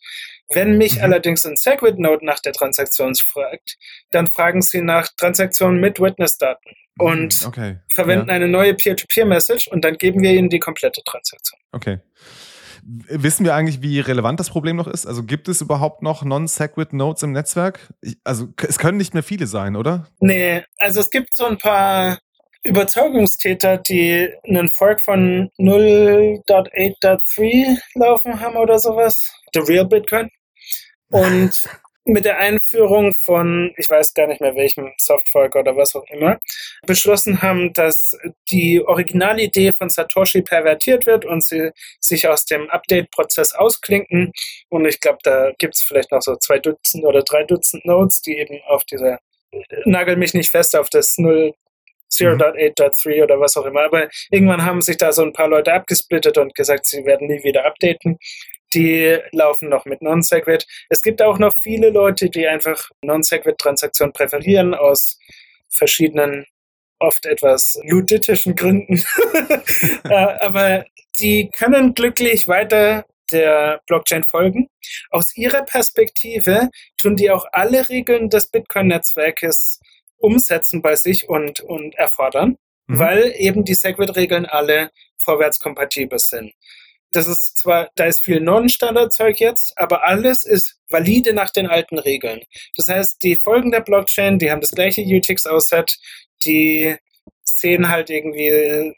Wenn mich Mhm. allerdings ein Segwit-Node nach der Transaktion fragt, dann fragen sie nach Transaktionen mit Witness-Daten und okay. verwenden ja. eine neue Peer-to-Peer-Message und dann geben wir ihnen die komplette Transaktion. Okay. Wissen wir eigentlich, wie relevant das Problem noch ist? Also gibt es überhaupt noch Non-Segwit-Nodes im Netzwerk? Ich, also es können nicht mehr viele sein, oder? Nee, also es gibt so ein paar Überzeugungstäter, die einen Fork von 0.8.3 laufen haben oder sowas. The Real Bitcoin. Und mit der Einführung von, ich weiß gar nicht mehr welchem Softfork oder was auch immer, beschlossen haben, dass die Originalidee von Satoshi pervertiert wird und sie sich aus dem Update-Prozess ausklinken. Und ich glaube, da gibt es vielleicht noch so zwei Dutzend oder drei Dutzend Nodes, die eben auf dieser, nagel mich nicht fest auf das 0 0.8.3 oder was auch immer. Aber irgendwann haben sich da so ein paar Leute abgesplittet und gesagt, sie werden nie wieder updaten. Die laufen noch mit Non-Segwit. Es gibt auch noch viele Leute, die einfach Non-Segwit-Transaktionen präferieren aus verschiedenen, oft etwas luditischen Gründen. Äh, Aber die können glücklich weiter der Blockchain folgen. Aus ihrer Perspektive tun die auch alle Regeln des Bitcoin-Netzwerkes umsetzen bei sich und, und erfordern, Mhm. weil eben die Segwit-Regeln alle vorwärtskompatibel sind. Das ist zwar, da ist viel Non-Standard-Zeug jetzt, aber alles ist valide nach den alten Regeln. Das heißt, die folgen der Blockchain, die haben das gleiche UTXO-Set, die sehen halt irgendwie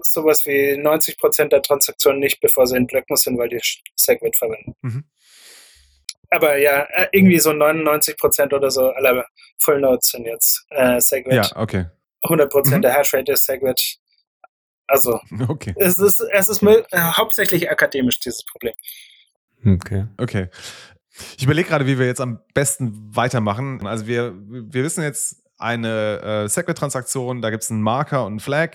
sowas wie 90% der Transaktionen nicht, bevor sie in Blöcken sind, weil die Segwit verwenden. Mhm. Aber ja, äh, irgendwie so 99% oder so aller Full Nodes sind jetzt äh, Segwit. Ja, okay. 100% Mhm. der Hashrate ist Segwit. Also, Okay. es ist, es ist mö- äh, hauptsächlich akademisch, dieses Problem. Okay. Okay. Ich überlege gerade, wie wir jetzt am besten weitermachen. Also wir, wir wissen jetzt eine äh, Segwit-Transaktion, da gibt es einen Marker und einen Flag,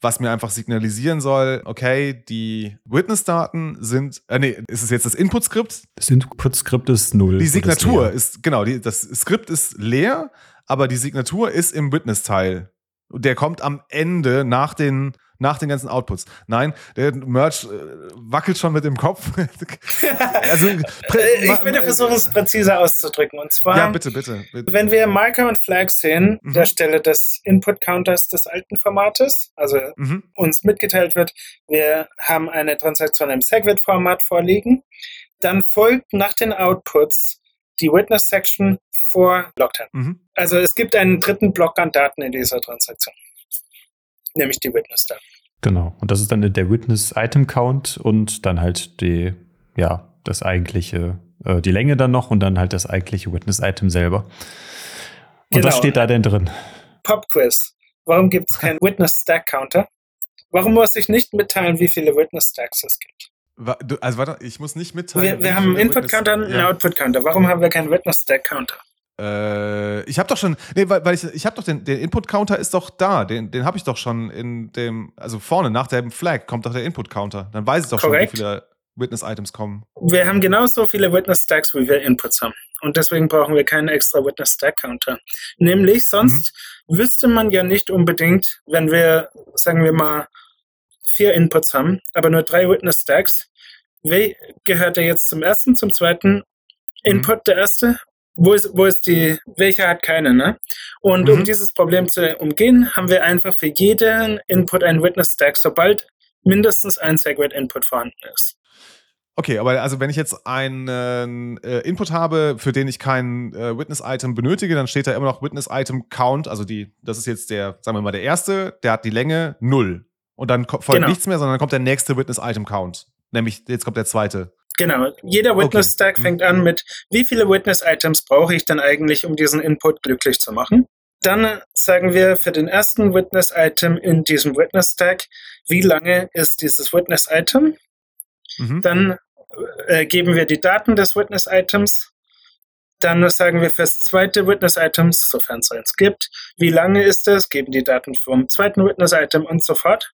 was mir einfach signalisieren soll, okay, die Witness-Daten sind, äh, nee, ist es jetzt das Input-Skript? Das Input-Skript ist null. Die Signatur leer. ist, genau, die, das Skript ist leer, aber die Signatur ist im Witness-Teil. Der kommt am Ende nach den, nach den ganzen Outputs. Nein, der Merch äh, wackelt schon mit dem Kopf. also, Äh, ich würde versuchen, es präziser auszudrücken. Und zwar, Ja, bitte, bitte. bitte. wenn wir Marker und Flags sehen, Mhm. der Stelle des Input-Counters des alten Formates, also Mhm. uns mitgeteilt wird, wir haben eine Transaktion im Segwit-Format vorliegen, dann folgt nach den Outputs die Witness-Section vor Logtime. Mhm. Also es gibt einen dritten Block an Daten in dieser Transaktion, nämlich die Witness-Daten. Genau. Und das ist dann der Witness-Item-Count und dann halt die, ja, das eigentliche, äh, die Länge dann noch und dann halt das eigentliche Witness-Item selber. Und was Genau. steht da denn drin? Pop-Quiz. Warum gibt es keinen Witness-Stack-Counter? Warum muss ich nicht mitteilen, wie viele Witness-Stacks es gibt? Also warte, ich muss nicht mitteilen. Wir, wir haben einen Input-Counter und Witness- einen ja. Output-Counter. Warum haben wir keinen Witness-Stack-Counter? Äh, ich habe doch schon, nee, weil, weil ich, ich habe doch den, der Input-Counter ist doch da, den, den habe ich doch schon in dem, also vorne nach dem Flag kommt doch der Input-Counter. Dann weiß ich doch Korrekt. schon, wie viele Witness-Items kommen. Wir haben genauso viele Witness-Stacks, wie wir Inputs haben. Und deswegen brauchen wir keinen extra Witness-Stack-Counter. Nämlich, sonst wüsste man ja nicht unbedingt, wenn wir, sagen wir mal, vier Inputs haben, aber nur drei Witness-Stacks, wie gehört der jetzt zum ersten, zum zweiten Input, der erste? Wo ist, wo ist die, welcher hat keine, ne? Und um Mhm. dieses Problem zu umgehen, haben wir einfach für jeden Input einen Witness-Stack, sobald mindestens ein Segwit-Input vorhanden ist. Okay, aber also wenn ich jetzt einen äh, Input habe, für den ich kein äh, Witness-Item benötige, dann steht da immer noch Witness-Item-Count, also die, das ist jetzt der, sagen wir mal, der erste, der hat die Länge 0. Und dann folgt Genau. nichts mehr, sondern dann kommt der nächste Witness-Item-Count. Nämlich, jetzt kommt der zweite. Genau, jeder Witness-Stack Mhm. fängt an mit, wie viele Witness-Items brauche ich denn eigentlich, um diesen Input glücklich zu machen? Dann sagen wir für den ersten Witness-Item in diesem Witness-Stack, wie lange ist dieses Witness-Item? Mhm. Dann äh, geben wir die Daten des Witness-Items. Dann sagen wir fürs zweite Witness-Items, sofern es eins gibt, wie lange ist es, geben die Daten vom zweiten Witness-Item und so fort.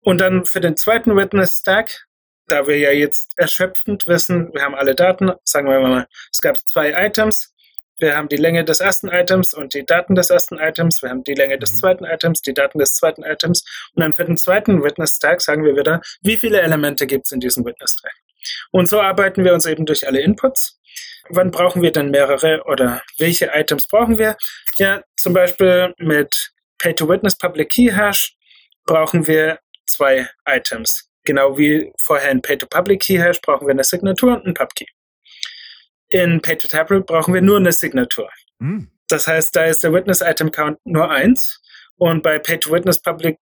Und dann für den zweiten Witness-Stack, da wir ja jetzt erschöpfend wissen, wir haben alle Daten, sagen wir mal, es gab zwei Items, wir haben die Länge des ersten Items und die Daten des ersten Items, wir haben die Länge des Mhm. zweiten Items, die Daten des zweiten Items und dann für den zweiten Witness-Stack sagen wir wieder, wie viele Elemente gibt es in diesem Witness-Stack. Und so arbeiten wir uns eben durch alle Inputs. Wann brauchen wir denn mehrere oder welche Items brauchen wir? Ja, zum Beispiel mit Pay-to-Witness Public Key Hash brauchen wir zwei Items. Genau wie vorher in Pay-to-Public Key Hash brauchen wir eine Signatur und einen Pubkey. In Pay-to-Taproot brauchen wir nur eine Signatur. Mhm. Das heißt, da ist der Witness-Item-Count nur eins. Und bei Pay-to-Witness Public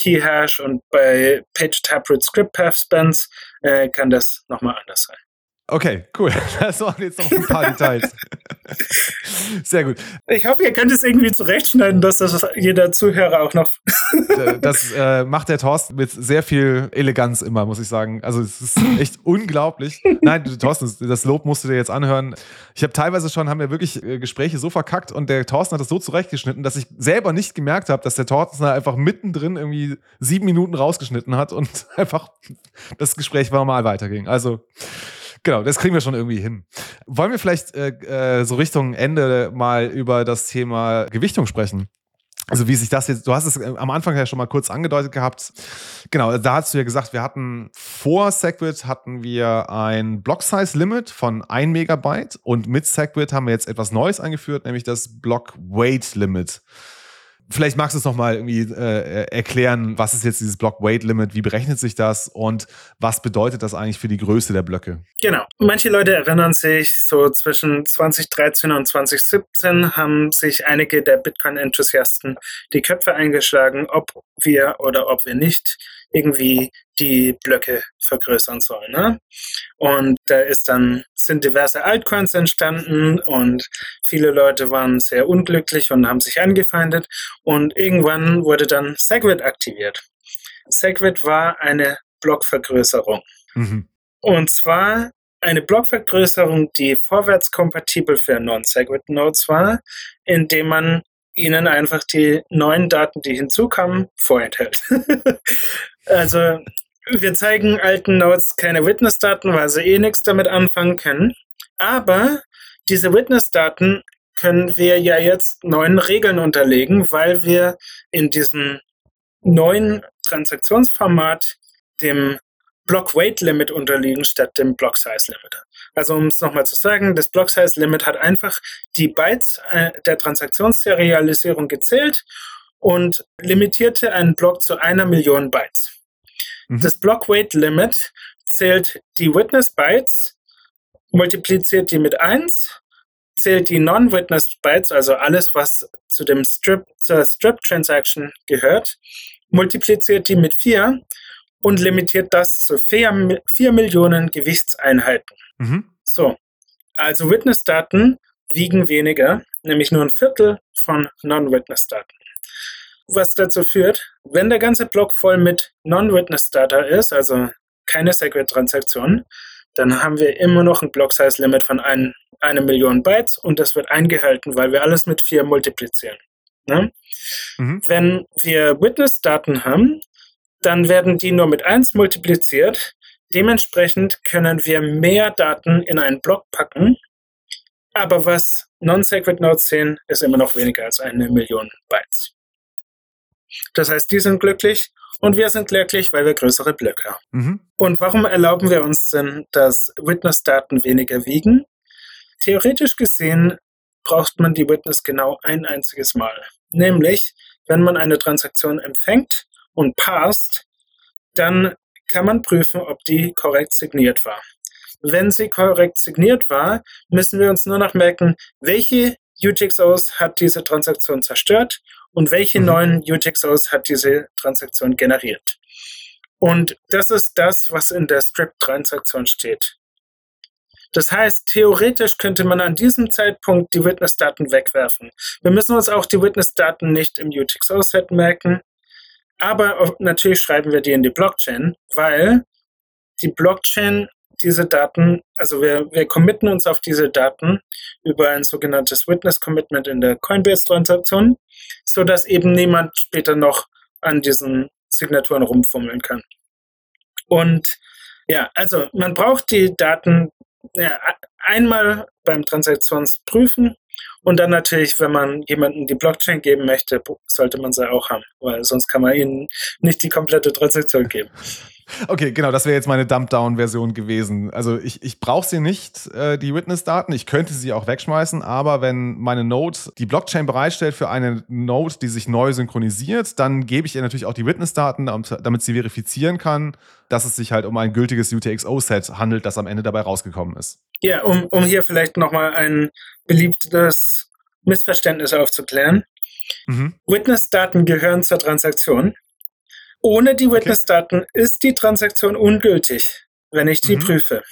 Key Hash und bei Page-Taproot Script Path Spans äh, kann das nochmal anders sein. Okay, cool. Das waren jetzt noch ein paar Details. Sehr gut. Ich hoffe, ihr könnt es irgendwie zurechtschneiden, dass das jeder Zuhörer auch noch. Äh, Das äh, macht der Thorsten mit sehr viel Eleganz immer, muss ich sagen. Also es ist echt unglaublich. Nein, Thorsten, das Lob musst du dir jetzt anhören. Ich habe teilweise schon, haben wir wirklich äh, Gespräche so verkackt und der Thorsten hat das so zurechtgeschnitten, dass ich selber nicht gemerkt habe, dass der Thorsten da einfach mittendrin irgendwie sieben Minuten rausgeschnitten hat und einfach das Gespräch normal weiterging. Also Genau, das kriegen wir schon irgendwie hin. Wollen wir vielleicht äh, äh, so Richtung Ende mal über das Thema Gewichtung sprechen? Also wie sich das jetzt, du hast es äh, am Anfang ja schon mal kurz angedeutet gehabt. Genau, da hast du ja gesagt, wir hatten vor Segwit hatten wir ein Block-Size-Limit von 1 Megabyte und mit Segwit haben wir jetzt etwas Neues eingeführt, nämlich das Block-Weight-Limit. Vielleicht magst du es nochmal irgendwie äh, erklären, was ist jetzt dieses Block Weight Limit, wie berechnet sich das und was bedeutet das eigentlich für die Größe der Blöcke? Genau. Manche Leute erinnern sich, so zwischen 2013 und 2017 haben sich einige der Bitcoin-Enthusiasten die Köpfe eingeschlagen, ob wir oder ob wir nicht irgendwie die Blöcke vergrößern sollen. Ne? Und da ist dann, sind diverse Altcoins entstanden und viele Leute waren sehr unglücklich und haben sich angefeindet. Und irgendwann wurde dann Segwit aktiviert. Segwit war eine Blockvergrößerung. Mhm. Und zwar eine Blockvergrößerung, die vorwärtskompatibel für Non-Segwit-Nodes war, indem man ihnen einfach die neuen Daten, die hinzukamen, vorenthält. also wir zeigen alten Nodes keine Witness-Daten, weil sie eh nichts damit anfangen können. Aber diese Witness-Daten können wir ja jetzt neuen Regeln unterlegen, weil wir in diesem neuen Transaktionsformat dem Block Weight Limit unterliegen statt dem Block Size Limit. Also um es nochmal zu sagen, das Block Size Limit hat einfach die Bytes äh, der Transaktionsserialisierung gezählt und limitierte einen Block zu einer Million Bytes. Mhm. Das Block Weight Limit zählt die Witness Bytes, multipliziert die mit 1, zählt die Non-Witness Bytes, also alles, was zu dem Strip, zur Strip Transaction gehört, multipliziert die mit 4 und limitiert das zu 4, 4 Millionen Gewichtseinheiten. Mhm. So, also Witness-Daten wiegen weniger, nämlich nur ein Viertel von Non-Witness-Daten. Was dazu führt, wenn der ganze Block voll mit Non-Witness-Data ist, also keine Segwit-Transaktion, dann haben wir immer noch ein Block-Size-Limit von ein, eine Million Bytes und das wird eingehalten, weil wir alles mit 4 multiplizieren. Ne? Mhm. Wenn wir Witness-Daten haben, dann werden die nur mit 1 multipliziert. Dementsprechend können wir mehr Daten in einen Block packen. Aber was Non-Sacred Nodes sehen, ist immer noch weniger als eine Million Bytes. Das heißt, die sind glücklich und wir sind glücklich, weil wir größere Blöcke haben. Mhm. Und warum erlauben wir uns denn, dass Witness-Daten weniger wiegen? Theoretisch gesehen braucht man die Witness genau ein einziges Mal. Nämlich, wenn man eine Transaktion empfängt und passt, dann kann man prüfen, ob die korrekt signiert war. Wenn sie korrekt signiert war, müssen wir uns nur noch merken, welche UTXOs hat diese Transaktion zerstört und welche mhm. neuen UTXOs hat diese Transaktion generiert. Und das ist das, was in der Strip-Transaktion steht. Das heißt, theoretisch könnte man an diesem Zeitpunkt die Witness-Daten wegwerfen. Wir müssen uns auch die Witness-Daten nicht im UTXO-Set merken. Aber natürlich schreiben wir die in die Blockchain, weil die Blockchain diese Daten, also wir, wir committen uns auf diese Daten über ein sogenanntes Witness Commitment in der Coinbase-Transaktion, sodass eben niemand später noch an diesen Signaturen rumfummeln kann. Und ja, also man braucht die Daten ja, einmal beim Transaktionsprüfen und dann natürlich, wenn man jemandem die Blockchain geben möchte, sollte man sie auch haben, weil sonst kann man ihnen nicht die komplette Transaktion geben. Okay, genau, das wäre jetzt meine Dumpdown-Version gewesen. Also ich, ich brauche sie nicht, äh, die Witness-Daten. Ich könnte sie auch wegschmeißen, aber wenn meine Node die Blockchain bereitstellt für eine Node, die sich neu synchronisiert, dann gebe ich ihr natürlich auch die Witness-Daten, damit sie verifizieren kann, dass es sich halt um ein gültiges UTXO-Set handelt, das am Ende dabei rausgekommen ist. Ja, um, um hier vielleicht nochmal ein beliebtes Missverständnis aufzuklären. Mhm. Witness-Daten gehören zur Transaktion. Ohne die Witness-Daten okay. ist die Transaktion ungültig, wenn ich die mhm. prüfe.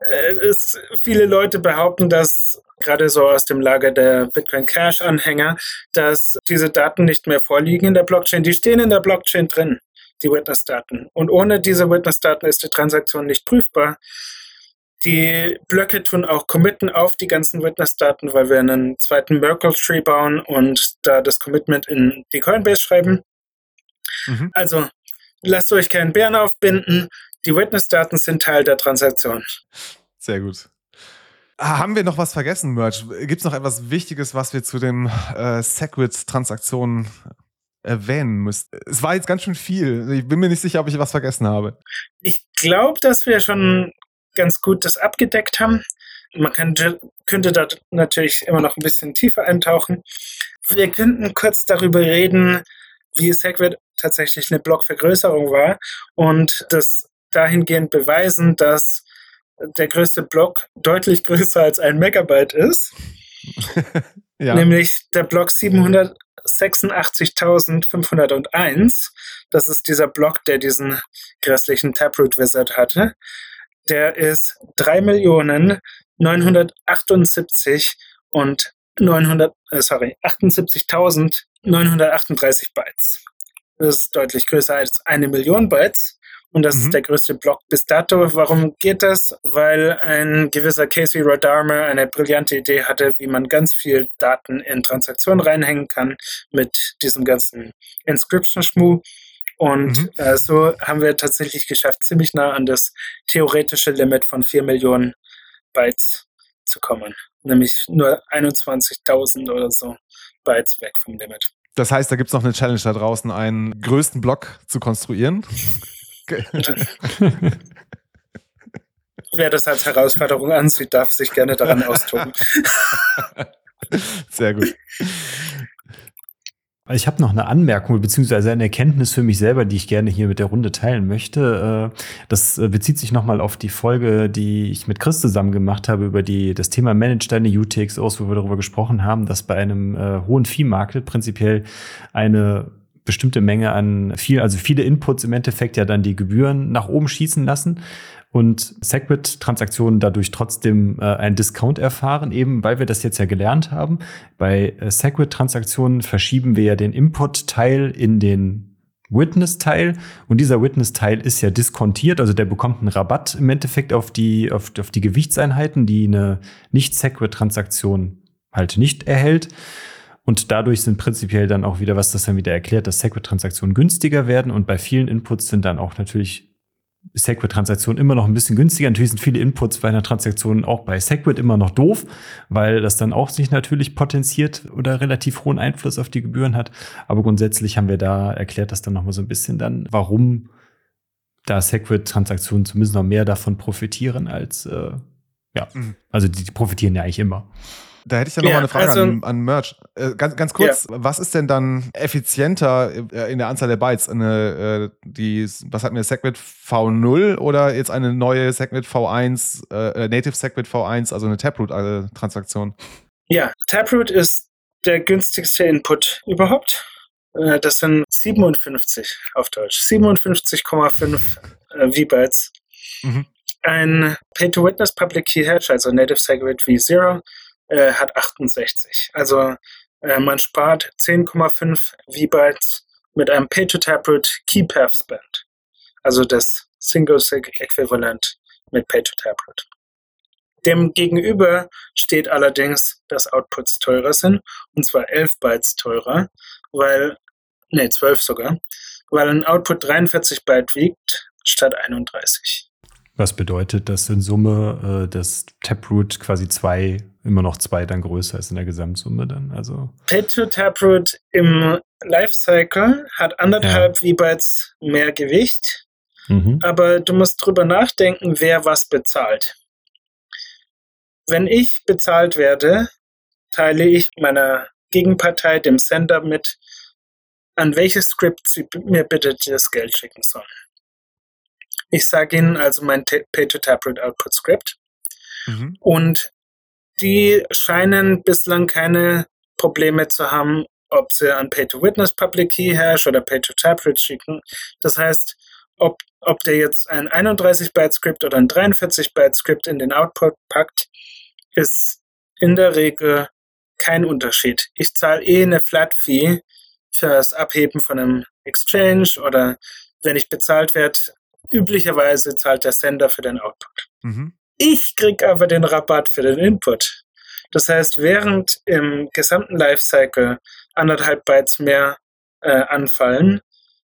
Äh, es, viele Leute behaupten, dass gerade so aus dem Lager der Bitcoin Cash-Anhänger, dass diese Daten nicht mehr vorliegen in der Blockchain. Die stehen in der Blockchain drin, die Witness-Daten. Und ohne diese Witness-Daten ist die Transaktion nicht prüfbar. Die Blöcke tun auch committen auf die ganzen Witness-Daten, weil wir einen zweiten Merkle-Tree bauen und da das Commitment in die Coinbase schreiben. Mhm. Also lasst euch keinen Bären aufbinden. Die Witness-Daten sind Teil der Transaktion. Sehr gut. Ah, haben wir noch was vergessen, Merch? Gibt es noch etwas Wichtiges, was wir zu den äh, Segwit-Transaktionen erwähnen müssten? Es war jetzt ganz schön viel. Ich bin mir nicht sicher, ob ich was vergessen habe. Ich glaube, dass wir schon ganz gut das abgedeckt haben. man kann, könnte da natürlich immer noch ein bisschen tiefer eintauchen. Wir könnten kurz darüber reden, wie SegWit tatsächlich eine Blockvergrößerung war und das dahingehend beweisen, dass der größte Block deutlich größer als ein Megabyte ist. ja. Nämlich der Block 786.501. Das ist dieser Block, der diesen grässlichen Taproot Wizard hatte. Der ist 3.978 und 900, äh, sorry, 78.938 Bytes. Das ist deutlich größer als eine Million Bytes. Und das mhm. ist der größte Block bis dato. Warum geht das? Weil ein gewisser Casey Rodarmer eine brillante Idee hatte, wie man ganz viel Daten in Transaktionen reinhängen kann mit diesem ganzen Inscription-Schmu. Und mhm. äh, so haben wir tatsächlich geschafft, ziemlich nah an das theoretische Limit von 4 Millionen Bytes zu kommen. Nämlich nur 21.000 oder so Bytes weg vom Limit. Das heißt, da gibt es noch eine Challenge da draußen, einen größten Block zu konstruieren. Wer das als Herausforderung ansieht, darf sich gerne daran austoben. Sehr gut. Ich habe noch eine Anmerkung beziehungsweise eine Erkenntnis für mich selber, die ich gerne hier mit der Runde teilen möchte. Äh, das äh, bezieht sich nochmal auf die Folge, die ich mit Chris zusammen gemacht habe über die, das Thema Manage deine UTXOs, wo wir darüber gesprochen haben, dass bei einem äh, hohen Fee-Market prinzipiell eine bestimmte Menge an viel, also viele Inputs im Endeffekt ja dann die Gebühren nach oben schießen lassen und Segwit-Transaktionen dadurch trotzdem äh, einen Discount erfahren, eben weil wir das jetzt ja gelernt haben. Bei äh, Segwit-Transaktionen verschieben wir ja den Input-Teil in den Witness-Teil und dieser Witness-Teil ist ja diskontiert, also der bekommt einen Rabatt im Endeffekt auf die, auf, auf die Gewichtseinheiten, die eine Nicht-Segwit-Transaktion halt nicht erhält. Und dadurch sind prinzipiell dann auch wieder, was das dann wieder erklärt, dass Segwit-Transaktionen günstiger werden. Und bei vielen Inputs sind dann auch natürlich Segwit-Transaktionen immer noch ein bisschen günstiger. Natürlich sind viele Inputs bei einer Transaktion auch bei Segwit immer noch doof, weil das dann auch sich natürlich potenziert oder relativ hohen Einfluss auf die Gebühren hat. Aber grundsätzlich haben wir da erklärt das dann noch mal so ein bisschen dann, warum da Segwit-Transaktionen zumindest noch mehr davon profitieren als, äh, ja, mhm. also die, die profitieren ja eigentlich immer. Da hätte ich ja noch ja, mal eine Frage also, an, an Merch. Äh, ganz, ganz kurz, ja. was ist denn dann effizienter äh, in der Anzahl der Bytes? Eine, äh, die, was hat mir Segwit V0 oder jetzt eine neue Segwit V1, äh, Native Segwit V1, also eine Taproot-Transaktion? Ja, Taproot ist der günstigste Input überhaupt. Äh, das sind 57 auf Deutsch. 57,5 äh, V-Bytes. Mhm. Ein Pay-to-Witness Public Key Hash, also Native Segwit V0, äh, hat 68. Also äh, man spart 10,5 V-Bytes mit einem Pay-to-Taproot Key-Path Spend. Also das Single-Sig-Äquivalent mit Pay-to-Taproot. Dem gegenüber steht allerdings, dass Outputs teurer sind, und zwar 11 Bytes teurer, weil, nee, 12 sogar, weil ein Output 43 Byte wiegt statt 31. Was bedeutet, dass in Summe äh, das Taproot quasi zwei immer noch zwei dann größer ist in der Gesamtsumme dann. Also Taproot im Lifecycle hat anderthalb ja. V-Bytes mehr Gewicht, mhm. aber du musst drüber nachdenken, wer was bezahlt. Wenn ich bezahlt werde, teile ich meiner Gegenpartei, dem Sender, mit, an welches Skript sie mir bitte das Geld schicken sollen. Ich sage ihnen also mein Pay-to-Taproot Output Script mhm. und die scheinen bislang keine Probleme zu haben, ob sie an Pay-to-Witness Public Key Hash oder Pay-to-Taproot schicken. Das heißt, ob, ob der jetzt ein 31-Byte-Script oder ein 43-Byte-Script in den Output packt, ist in der Regel kein Unterschied. Ich zahle eh eine Flat-Fee für das Abheben von einem Exchange oder wenn ich bezahlt werde, üblicherweise zahlt der Sender für den Output. Mhm. Ich kriege aber den Rabatt für den Input. Das heißt, während im gesamten Lifecycle anderthalb Bytes mehr äh, anfallen,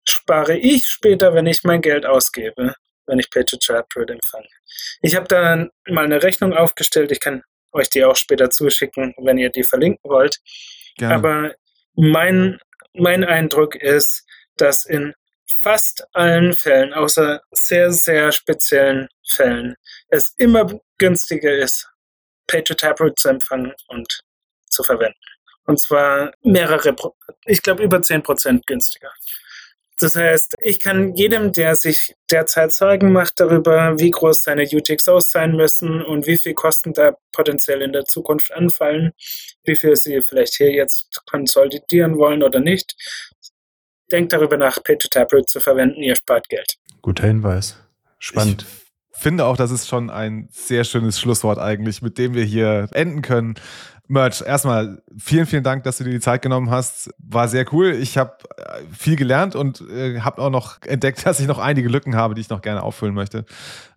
spare ich später, wenn ich mein Geld ausgebe, wenn ich Pay-to-Chat-Root empfange. Ich habe da mal eine Rechnung aufgestellt. Ich kann euch die auch später zuschicken, wenn ihr die verlinken wollt. Gerne. Aber mein, mein Eindruck ist, dass in fast allen Fällen, außer sehr, sehr speziellen Fällen, es immer günstiger ist, Pay-to-Taproot zu empfangen und zu verwenden. Und zwar mehrere, ich glaube über 10% günstiger. Das heißt, ich kann jedem, der sich derzeit Sorgen macht darüber, wie groß seine UTXOs sein müssen und wie viel Kosten da potenziell in der Zukunft anfallen, wie viel sie vielleicht hier jetzt konsolidieren wollen oder nicht, denkt darüber nach, Pay-to-Taproot zu verwenden, ihr spart Geld. Guter Hinweis. Spannend. Ich finde auch, das ist schon ein sehr schönes Schlusswort eigentlich, mit dem wir hier enden können. Merch, erstmal vielen, vielen Dank, dass du dir die Zeit genommen hast. War sehr cool. Ich habe äh, viel gelernt und äh, habe auch noch entdeckt, dass ich noch einige Lücken habe, die ich noch gerne auffüllen möchte.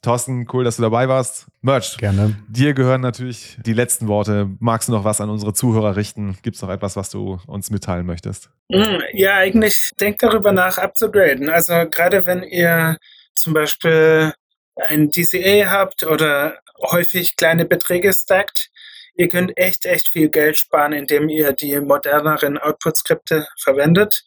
Thorsten, cool, dass du dabei warst. Merch, gerne. Dir gehören natürlich die letzten Worte. Magst du noch was an unsere Zuhörer richten? Gibt es noch etwas, was du uns mitteilen möchtest? Mm, ja, eigentlich denkt darüber nach, abzugraden. Also gerade wenn ihr zum Beispiel ein DCA habt oder häufig kleine Beträge stackt, Ihr könnt echt, echt viel Geld sparen, indem ihr die moderneren Output-Skripte verwendet.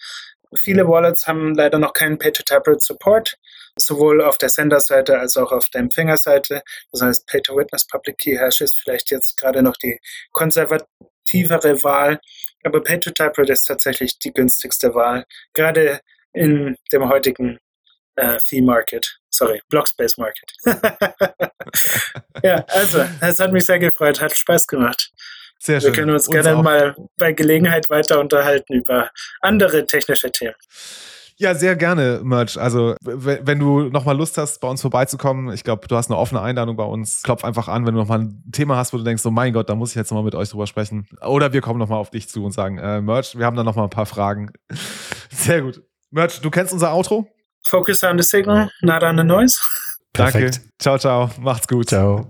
Viele Wallets haben leider noch keinen Pay-to-Tablet-Support, sowohl auf der Senderseite als auch auf der Empfängerseite. Das heißt, Pay-to-Witness Public Key Hash ist vielleicht jetzt gerade noch die konservativere Wahl, aber Pay-to-Tablet ist tatsächlich die günstigste Wahl, gerade in dem heutigen äh, Fee Market. Sorry, Blockspace Market. ja, also, es hat mich sehr gefreut, hat Spaß gemacht. Sehr schön. Wir können uns, uns gerne mal bei Gelegenheit weiter unterhalten über andere technische Themen. Ja, sehr gerne, Merch. Also, wenn du nochmal Lust hast, bei uns vorbeizukommen, ich glaube, du hast eine offene Einladung bei uns. Klopf einfach an, wenn du nochmal ein Thema hast, wo du denkst, oh mein Gott, da muss ich jetzt nochmal mit euch drüber sprechen. Oder wir kommen nochmal auf dich zu und sagen, äh, Merch, wir haben da nochmal ein paar Fragen. Sehr gut. Merch, du kennst unser Outro? Focus on the signal, not on the noise. Perfekt. Danke. Ciao, ciao. Macht's gut. Ciao.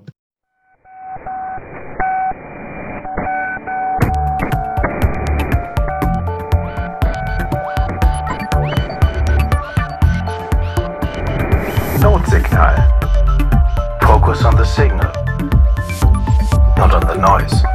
Notsignal. Focus on the signal, not on the noise.